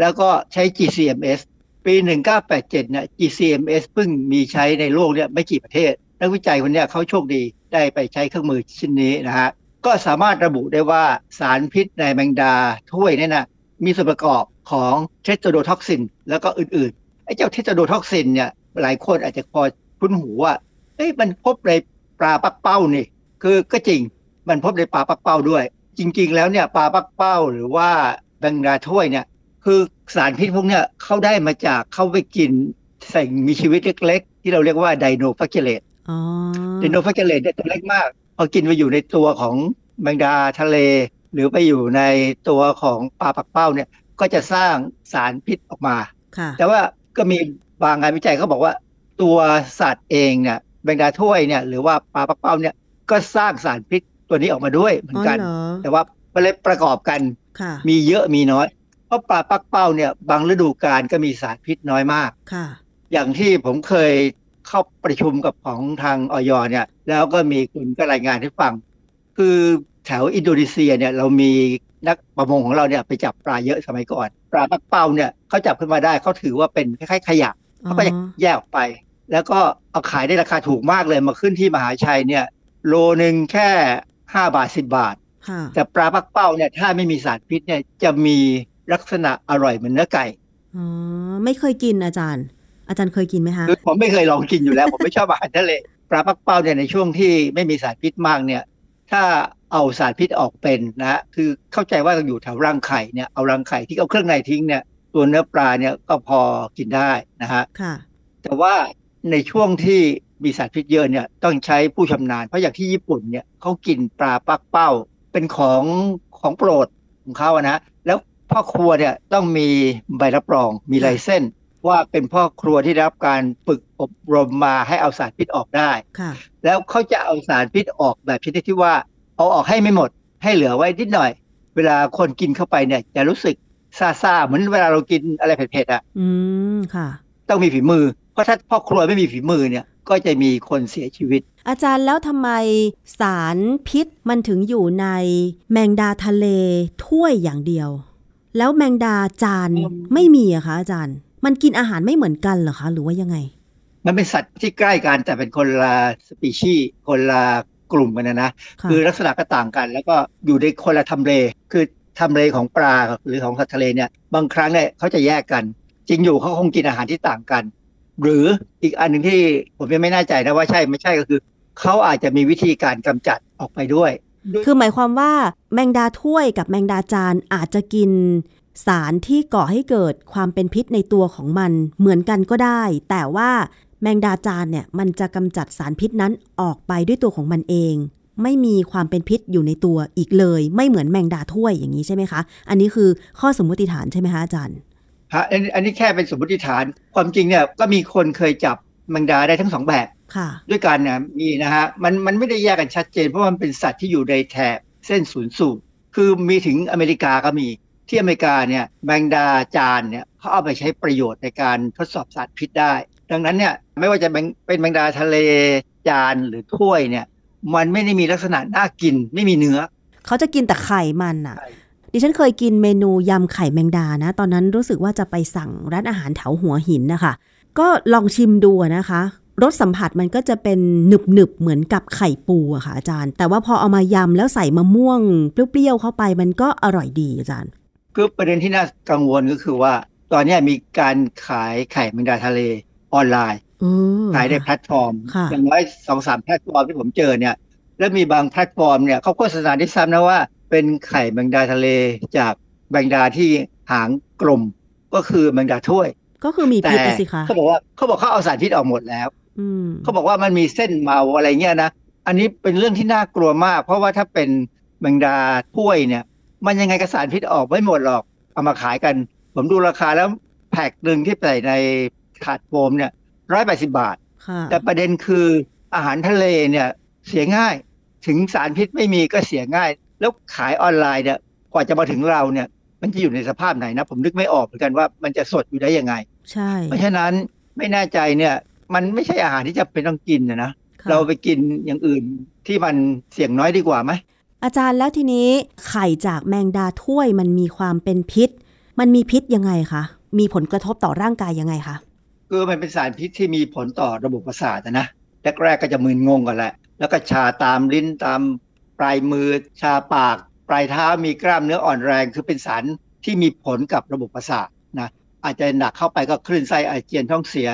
แล้วก็ใช้ GCMS ปี 1987เนี่ย GCMS เพิ่งมีใช้ในโลกเนี่ยไม่กี่ประเทศ นักวิจัยคนเนี้ยเขาโชคดีได้ไปใช้เครื่องมือชิ้นนี้นะฮะ ก็สามารถระบุได้ว่าสารพิษในแมงดาถ้วยเนี่ยนะมีส่วนประกอบ ของ tetrodotoxin แล้วก็อื่นๆไอ้เจ้า tetrodotoxin เนี่ยหลายคนอาจจะพอคุ้นหูว่าเอ้ยมันพบในปลาปักเป้านี่ คือก็จริงมันพบในปลาปักเป้าด้วย จริง ๆ แล้วเนี่ยปลาปักเป้าหรือว่าแมงดาถ้วยเนี่ยคือสารพิษพวกเนี้ยเขาได้มาจากเข้าไปกินสิ่งมีชีวิตเล็ก ๆ ที่เราเรียกว่าไดโนฟ a กเลตอ๋อไดโนฟ a กเลตเนี่ยตัวเล็กมาก พอกินไปอยู่ในตัวของแมงดาทะเล หรือไปอยู่ในตัวของปลาปักเป้าเนี่ย ก็จะสร้างสารพิษออกมาค่ะแต่ว่าก็มีบางงานวิจัยเขาบอกว่า ตัวสัตว์เองเนี่ยแมงดาถ้วยเนี่ยหรือว่าปลาปักเป้าเนี่ยก็สร้างสารพิษตัวนี้ออกมาด้วยเหมือนกันอ๋อเหรอแต่ว่ามันเลยประกอบกันค่ะมีเยอะมีน้อย เพราะปลาปักเป้าเนี่ยบางฤดูกาลก็มีสารพิษน้อยมากค่ะ อย่างที่ผมเคยเข้าประชุมกับของทางออยเนี่ย แล้วก็มีคุณก็รายงานให้ฟัง คือแถวอินโดนีเซียเนี่ยเรามี นักประมงของเราเนี่ยไปจับปลาเยอะสมัยก่อน ปลาปักเป้าเนี่ยเขาจับขึ้นมาได้เขาถือว่าเป็นคล้ายๆขยะเขาก็จะแยกออกไป แล้วก็เอาขายได้ราคาถูกมากเลยมาขึ้นที่มหาชัยเนี่ย โลหนึ่งแค่ห้าบาทสิบาทค่ะแต่ปลาปักเป้าเนี่ยถ้าไม่มีสารพิษเนี่ยจะมีลักษณะอร่อยเหมือนเนื้อไก่อ๋อไม่เคยกินอาจารย์ อาจารย์เคยกินไหมคะคือผมไม่เคยลองกินอยู่แล้ว ผมไม่ชอบอาหารทะเลปลาปักเป้าเนี่ยในช่วงที่ไม่มีสารพิษมากเนี่ย ถ้า เอาสารพิษออกเป็นนะฮะคือเข้าใจว่าอยู่แถวรังไข่เนี่ยเอารังไข่ที่เอาเครื่องในทิ้งเนี่ยตัวเนื้อปลาเนี่ยก็พอกินได้นะฮะค่ะแต่ว่าในช่วงที่มีสารพิษเยอะเนี่ยต้องใช้ผู้ชำนาญเพราะอย่างที่ญี่ปุ่นเนี่ยเขากินปลาปักเป้า เป็นของของโปรดของเขาอะนะแล้วพ่อครัวเนี่ยต้องมีใบรับรองมีไลเส้นส์ว่าเป็นพ่อครัวที่ได้รับการฝึกอบรมมาให้เอาสารพิษออกได้ค่ะแล้วเขาจะเอาสารพิษออกแบบชนิดที่ว่า เอาออกให้ไม่หมด ให้เหลือไว้นิดหน่อย เวลาคนกินเข้าไปเนี่ยจะรู้สึกซาซาๆเหมือนเวลาเรากินอะไรเผ็ดๆอะ อืมค่ะ ต้องมีฝีมือ เพราะถ้าพ่อครัวไม่มีฝีมือเนี่ย ก็จะมีคนเสียชีวิต อาจารย์แล้วทำไมสารพิษมันถึงอยู่ในแมงดาทะเลถ้วยอย่างเดียว แล้วแมงดาจานอืมไม่มีอะคะอาจารย์ มันกินอาหารไม่เหมือนกันเหรอคะ หรือว่ายังไง มันเป็นสัตว์ที่ใกล้กันแต่เป็นคนละสปีชีส์คนละ กลุ่มกันนะนะค่ะคือลักษณะก็ต่างกัน แล้วก็อยู่ในคนละทำเล คือทำเลของปลาหรือของสัตว์ทะเลเนี่ยบางครั้งเนี่ยเขาจะแยกกัน จริงอยู่เขาคงกินอาหารที่ต่างกัน หรืออีกอันหนึ่งที่ผมยังไม่แน่ใจนะว่าใช่ไม่ใช่ก็คือเขาอาจจะมีวิธีการกำจัดออกไปด้วย คือหมายความว่าแมงดาถ้วยกับแมงดาจานอาจจะกินสารที่ก่อให้เกิดความเป็นพิษในตัวของมันเหมือนกันก็ได้ แต่ว่า แมงดาจานเนี่ยมันจะกำจัดสารพิษนั้นออกไปด้วยตัวของมันเอง ไม่มีความเป็นพิษอยู่ในตัวอีกเลย ไม่เหมือนแมงดาถ้วยอย่างนี้ใช่ไหมคะ อันนี้คือข้อสมมติฐานใช่ไหมคะอาจารย์ฮะอันอันนี้แค่เป็นสมมติฐาน ความจริงเนี่ยก็มีคนเคยจับแมงดาได้ทั้งสองแบบค่ะด้วยกันเนี่ยมีนะฮะมันมันไม่ได้แยกกันชัดเจนเพราะว่ามันเป็นสัตว์ที่อยู่ในแถบเส้นศูนย์สูตรคือมีถึงอเมริกาก็มีที่อเมริกาเนี่ยแมงดาจานเนี่ยเขาเอาไปใช้ประโยชน์ในการทดสอบสารพิษได้ ดังนั้นเนี่ยไม่ว่าจะเป็นเป็นแมงดาทะเลจานหรือถ้วยเนี่ย มันไม่ได้มีลักษณะน่ากินไมมีเนื้อ เขาจะกินแต่ไข่มันอะใช่ดิฉันเคยกินเมนูยำไข่แมงดานะ ตอนนั้นรู้สึกว่าจะไปสั่งร้านอาหารแถวหัวหินนะคะก็ลองชิมดูอะนะคะรสสัมผัสมันก็จะเป็นหนึบหนึบๆเหมือนกับไข่ปูอะค่ะอาจารย์ แต่ว่าพอเอามายำแล้วใส่มะม่วงเปรี้ยวๆเข้าไปมันก็อร่อยดีอาจารย์คือประเด็นที่น่ากังวลก็คือว่า ตอนเนี้ยมีการขายไข่แมงดาทะเล ออนไลน์อืมขายในแพลตฟอร์มค่ะอย่างน้อยสองสามแพลตฟอร์มที่ผมเจอเนี่ย แล้วมีบางแพลตฟอร์มเนี่ยเขาโฆษณาด้วยซ้ำนะว่า เป็นไข่แมงดาทะเลจากแมงดาที่หางกลมก็คือแมงดาถ้วย ก็คือมีแต่พิษนะสิคะเขาบอกว่าเขาบอกเขาเอาสารพิษออกหมดแล้วอืมเขาบอกว่ามันมีเส้นเมาอะไรเงี้ยนะอันนี้เป็นเรื่องที่น่ากลัวมาก เพราะว่าถ้าเป็นแมงดาถ้วยเนี่ย มันยังไงก็สารพิษออกไม่หมดหรอกเอามาขายกัน ผมดูราคาแล้วแพ็คหนึ่งที่ใส่ใน ถาดโฟมเนี่ยร้อยแปดสิบาทค่ะแต่ประเด็นคืออาหารทะเลเนี่ยเสียง่ายถึงสารพิษไม่มีก็เสียง่าย แล้วขายออนไลน์เนี่ยกว่าจะมาถึงเราเนี่ย มันจะอยู่ในสภาพไหนนะ ผมนึกไม่ออกเหมือนกันว่ามันจะสดอยู่ได้ยังไง ใช่ เพราะฉะนั้นไม่แน่ใจเนี่ย มันไม่ใช่อาหารที่จะเป็นต้องกินนะนะค่ะเราไปกินอย่างอื่นที่มันเสี่ยงน้อยดีกว่าไหมอาจารย์แล้วทีนี้ไข่จากแมงดาถ้วยมันมีความเป็นพิษ มันมีพิษยังไงคะมีผลกระทบต่อร่างกายยังไงคะ คือมันเป็นสารพิษที่มีผลต่อระบบประสาทนะนะแรกๆก็จะมึนงงกันแหละ แล้วก็ชาตามลิ้นตามปลายมือชาปาก ปลายเท้ามีกล้ามเนื้ออ่อนแรง คือเป็นสารที่มีผลกับระบบประสาทนะอาจจะหนักเข้าไปก็คลื่นไส้อาเจียนท้องเสีย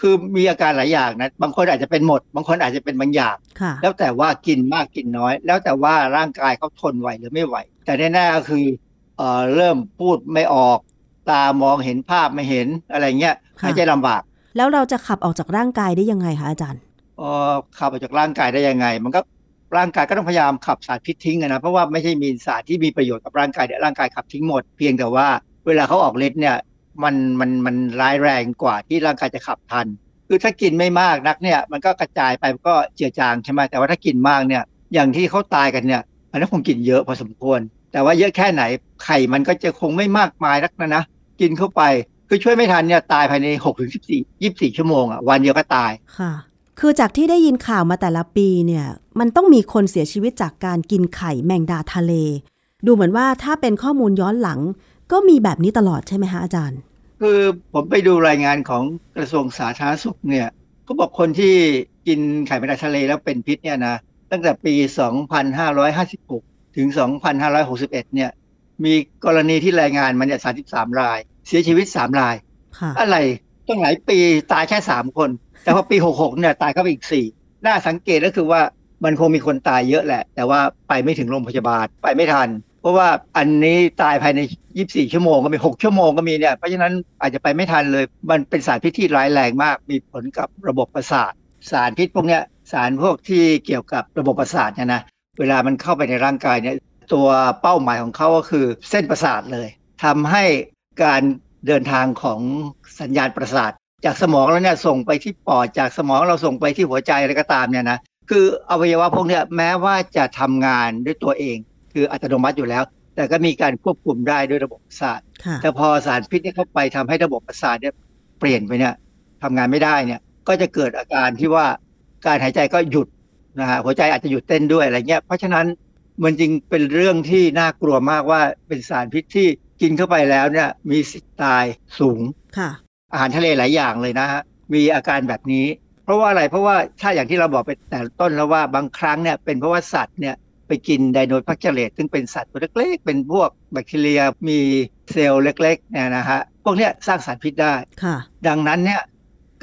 คือมีอาการหลายอย่างนะบางคนอาจจะเป็นหมด บางคนอาจจะเป็นบางอย่างค่ะแล้วแต่ว่ากินมากกินน้อย แล้วแต่ว่าร่างกายเขาทนไหวหรือไม่ไหว แต่แน่ๆก็คือเอ่อเริ่มพูดไม่ออก ตามองเห็นภาพไม่เห็นอะไรเงี้ยค่ะหายใจลำบาก แล้วเราจะขับออกจากร่างกายได้ยังไงคะอาจารย์เอ่อขับออกจากร่างกายได้ยังไง มันก็ร่างกายก็ต้องพยายามขับสารพิษทิ้งอะนะเพราะว่าไม่ใช่มีสารที่มีประโยชน์กับร่างกายเดี๋ยวร่างกายขับทิ้งหมดเพียงแต่ว่า เวลาเขาออกฤทธิ์เนี่ยมันมันมันร้ายแรงกว่าที่ร่างกายจะขับทัน คือถ้ากินไม่มากนักเนี่ยมันก็กระจายไปมันก็เจือจางใช่ไหมแต่ว่าถ้ากินมากเนี่ยอย่างที่เขาตายกันเนี่ยอันนั้นคงกินเยอะพอสมควร แต่ว่าเยอะแค่ไหนไข่มันก็จะคงไม่มากมายนักนะนะ กินเข้าไป คือช่วยไม่ทันเนี่ยตายภายใน6กถึงสิบสี่ยี่สี่ชั่วโมงอะวันเดียวก็ตายค่ะ คือจากที่ได้ยินข่าวมาแต่ละปีเนี่ย มันต้องมีคนเสียชีวิตจากการกินไข่แมงดาทะเล ดูเหมือนว่าถ้าเป็นข้อมูลย้อนหลัง ก็มีแบบนี้ตลอดใช่ไหมคะอาจารย์ คือผมไปดูรายงานของกระทรวงสาธารณสุขเนี่ยเขาบอกคนที่กินไข่แมงดาทะเลแล้วเป็นพิษเนี่ยนะตั้งแต่ปี 2556 ถึง 2561 เนี่ย มีกรณีที่รายงานมันเนี่ย 33 ราย เสียชีวิต3รายค่ะอะไรต้องหลายปีตายแค่3คน แต่พอปี66เนี่ยตายเข้าไปอีก4น่าสังเกตก็คือว่ามันคงมีคนตายเยอะแหละ แต่ว่าไปไม่ถึงโรงพยาบาลไปไม่ทัน เพราะว่าอันนี้ตายภายใน 24 ชั่วโมงก็มี 6 ชั่วโมงก็มีเนี่ยเพราะฉะนั้นอาจจะไปไม่ทันเลย มันเป็นสารพิษที่ร้ายแรงมาก มีผลกับระบบประสาท สารพิษพวกเนี้ยสารพวกที่เกี่ยวกับระบบประสาทเนี่ยนะเวลามันเข้าไปในร่างกายเนี่ยตัวเป้าหมายของเขาก็คือเส้นประสาทเลยทำให้ การเดินทางของสัญญาณประสาท จากสมองแล้วเนี่ยส่งไปที่ปอดจากสมองเราส่งไปที่หัวใจอะไรก็ตามเนี่ยนะคืออวัยวะพวกเนี้ยแม้ว่าจะทำงานด้วยตัวเอง คืออัตโนมัติอยู่แล้ว แต่ก็มีการควบคุมได้ด้วยระบบประสาทค่ะแต่พอสารพิษเนี่ยเข้าไปทำให้ระบบประสาทเนี่ยเปลี่ยนไปเนี่ยทำงานไม่ได้เนี่ยก็จะเกิดอาการที่ว่าการหายใจก็หยุดนะฮะหัวใจอาจจะหยุดเต้นด้วยอะไรเงี้ยเพราะฉะนั้นมันจริงเป็นเรื่องที่น่ากลัวมากว่าเป็นสารพิษที่ กินเข้าไปแล้วเนี่ยมีสิทธิ์ตายสูงค่ะอาหารทะเลหลายอย่างเลยนะฮะมีอาการแบบนี้ เพราะว่าอะไรเพราะว่าถ้าอย่างที่เราบอกไปแต่ต้นแล้วว่าบางครั้งเนี่ยเป็นเพราะว่าสัตว์เนี่ยไปกิน dinoflagellate ซึ่งเป็นสัตว์ตัวเล็กๆ เป็นพวกแบคทีเรียมีเซลล์เล็กๆเนี่ยนะฮะพวกเนี้ยสร้างสารพิษได้ค่ะ ดังนั้นเนี่ย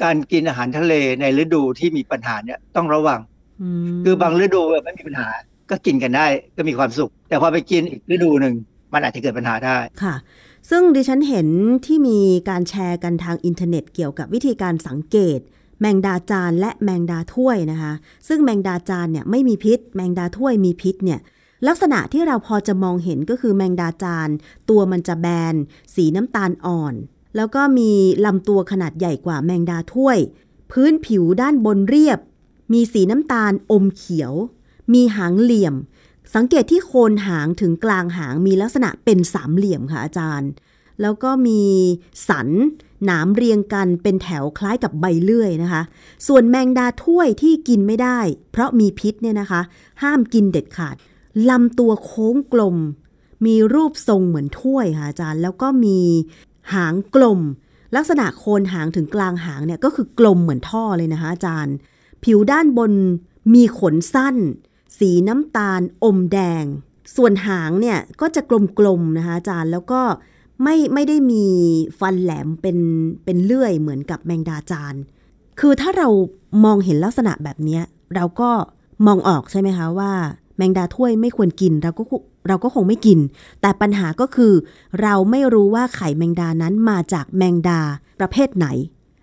การกินอาหารทะเลในฤดูที่มีปัญหาเนี่ยต้องระวังอืมคือบางฤดูไม่มีปัญหาก็กินกันได้ก็มีความสุข แต่พอไปกินอีกฤดูหนึ่ง มันอาจจะเกิดปัญหาได้ค่ะ ซึ่งดิฉันเห็นที่มีการแชร์กันทางอินเทอร์เน็ตเกี่ยวกับวิธีการสังเกต แมงดาจานและแมงดาถ้วยนะคะ ซึ่งแมงดาจานเนี่ยไม่มีพิษ แมงดาถ้วยมีพิษเนี่ยลักษณะที่เราพอจะมองเห็นก็คือแมงดาจาน ตัวมันจะแบน สีน้ำตาลอ่อน แล้วก็มีลำตัวขนาดใหญ่กว่าแมงดาถ้วย พื้นผิวด้านบนเรียบ มีสีน้ำตาลอมเขียว มีหางเหลี่ยม สังเกตที่โคนหางถึงกลางหางมีลักษณะเป็นสามเหลี่ยมค่ะอาจารย์ แล้วก็มีสันหนามเรียงกันเป็นแถวคล้ายกับใบเลื่อยนะคะ ส่วนแมงดาถ้วยที่กินไม่ได้ เพราะมีพิษเนี่ยนะคะ ห้ามกินเด็ดขาดลำตัวโค้งกลม มีรูปทรงเหมือนถ้วยค่ะอาจารย์ แล้วก็มีหางกลม ลักษณะโคนหางถึงกลางหางเนี่ยก็คือกลมเหมือนท่อเลยนะคะอาจารย์ ผิวด้านบนมีขนสั้น สีน้ำตาลอมแดง ส่วนหางเนี่ยก็จะกลมๆนะคะอาจารย์แล้วก็ไม่ไม่ได้มีฟันแหลมเป็นเป็นเลื่อยเหมือนกับแมงดาจานคือถ้าเรามองเห็นลักษณะแบบนี้เราก็มองออกใช่ไหมคะว่า แมงดาถ้วยไม่ควรกินเราก็เราก็คงไม่กิน แต่ปัญหาก็คือ เราไม่รู้ว่าไข่แมงดานั้นมาจากแมงดาประเภทไหน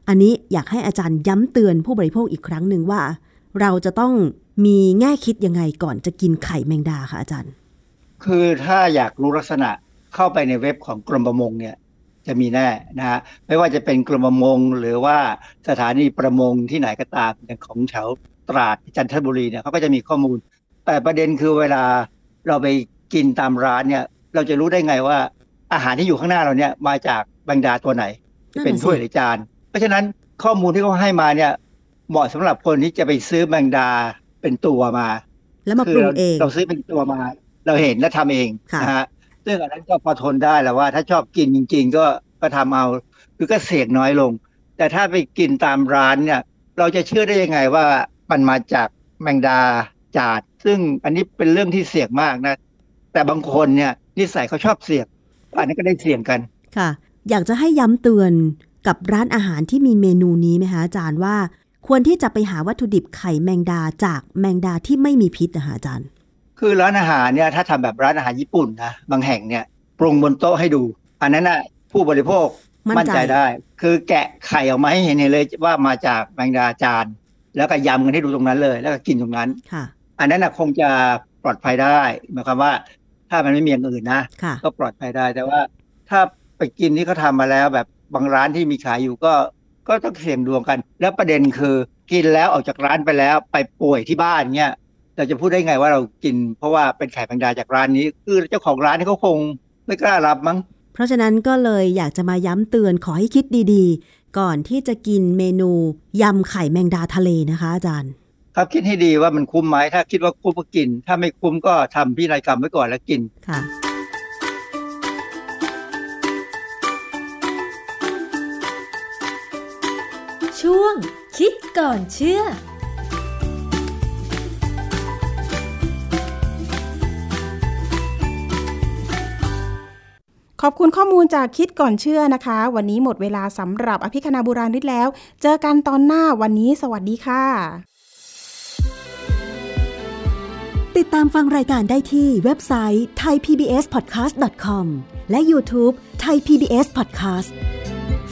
อันนี้อยากให้อาจารย์ย้ำเตือนผู้บริโภคอีกครั้งหนึ่งว่า เราจะต้อง มีแง่คิดยังไงก่อนจะกินไข่แมงดาคะอาจารย์ คือถ้าอยากรู้ลักษณะเข้าไปในเว็บของกรมประมงเนี่ยจะมีแน่นะฮะไม่ว่าจะเป็นกรมประมง หรือว่าสถานีประมงที่ไหนก็ตามอย่างของแถวตราดจันทบุรีเนี่ยเขาก็จะมีข้อมูล แต่ประเด็นคือเวลาเราไปกินตามร้านเนี่ย เราจะรู้ได้ไงว่า อาหารที่อยู่ข้างหน้าเราเนี่ยมาจากแมงดาตัวไหนนเป็นถ้วยหรือจาน เพราะฉะนั้นข้อมูลที่เขาให้มาเนี่ยเหมาะสำหรับคนที่จะไปซื้อแมงดา เป็นตัวมา แล้วมาคืปรุงเราเองเราซื้อเป็นตัวมา เราเห็นและทำเองค่ะนะฮะซึ่งอันนั้นก็พอทนได้แหล้วว่า ถ้าชอบกินจริง ๆ ก็ก็ทำเอาคือก็เสี่ยงน้อยลง แต่ถ้าไปกินตามร้านเนี่ย เราจะเชื่อได้ยังไงว่ามันมาจากแมงดาจาด ซึ่งอันนี้เป็นเรื่องที่เสี่ยงมากนะ แต่บางคนเนี่ยนิสัยเขาชอบเสี่ยง อันนี้นก็ได้เสี่ยงกันค่ะ อยากจะให้ย้ำเตือนกับร้านอาหารที่มีเมนูนี้ไหมคะอาจารย์ว่า ควรที่จะไปหาวัตถุดิบไข่แมงดาจากแมงดาที่ไม่มีพิษนะคะอาจารย์ คือร้านอาหารเนี่ยถ้าทำแบบร้านอาหารญี่ปุ่นนะบางแห่งเนี่ยปรุงบนโต๊ะให้ดู อันนั้นน่ะผู้บริโภคมั่นใจได้ คือแกะไข่ออกมาให้เห็นเลยว่ามาจากแมงดาจานแล้วก็ยำกันให้ดูตรงนั้นเลย แล้วก็กินตรงนั้นค่ะอันนั้นน่ะคงจะปลอดภัยได้หมายความว่า ถ้ามันไม่มีอย่างอื่นนะค่ะก็ปลอดภัยได้แต่ว่า ถ้าไปกินที่เขาทำมาแล้วแบบบางร้านที่มีขายอยู่ก็ ก็ต้องเสี่ยงดวงกัน แล้วประเด็นคือกินแล้วออกจากร้านไปแล้วไปป่วยที่บ้านเนี่ยเราจะพูดได้ไงว่าเรากิน เพราะว่าเป็นไข่แมงดาจากร้านนี้ คือเจ้าของร้านนี่เขาคงไม่กล้ารับมั้ง เพราะฉะนั้นก็เลยอยากจะมาย้ำเตือนขอให้คิดดีๆ ก่อนที่จะกินเมนูยำไข่แมงดาทะเลนะคะอาจารย์ ครับคิดให้ดีว่ามันคุ้มไหมถ้าคิดว่าคุ้มก็กิน ถ้าไม่คุ้มก็ทำพินัยกรรมไว้ก่อนแล้วกินค่ะ ช่วง คิดก่อนเชื่อขอบคุณข้อมูลจากคิดก่อนเชื่อนะคะ วันนี้หมดเวลาสำหรับอภิคณาบุราริศแล้ว เจอกันตอนหน้าวันนี้สวัสดีค่ะ ติดตามฟังรายการได้ที่เว็บไซต์ thaipbspodcast.com และ YouTube Thai PBS Podcast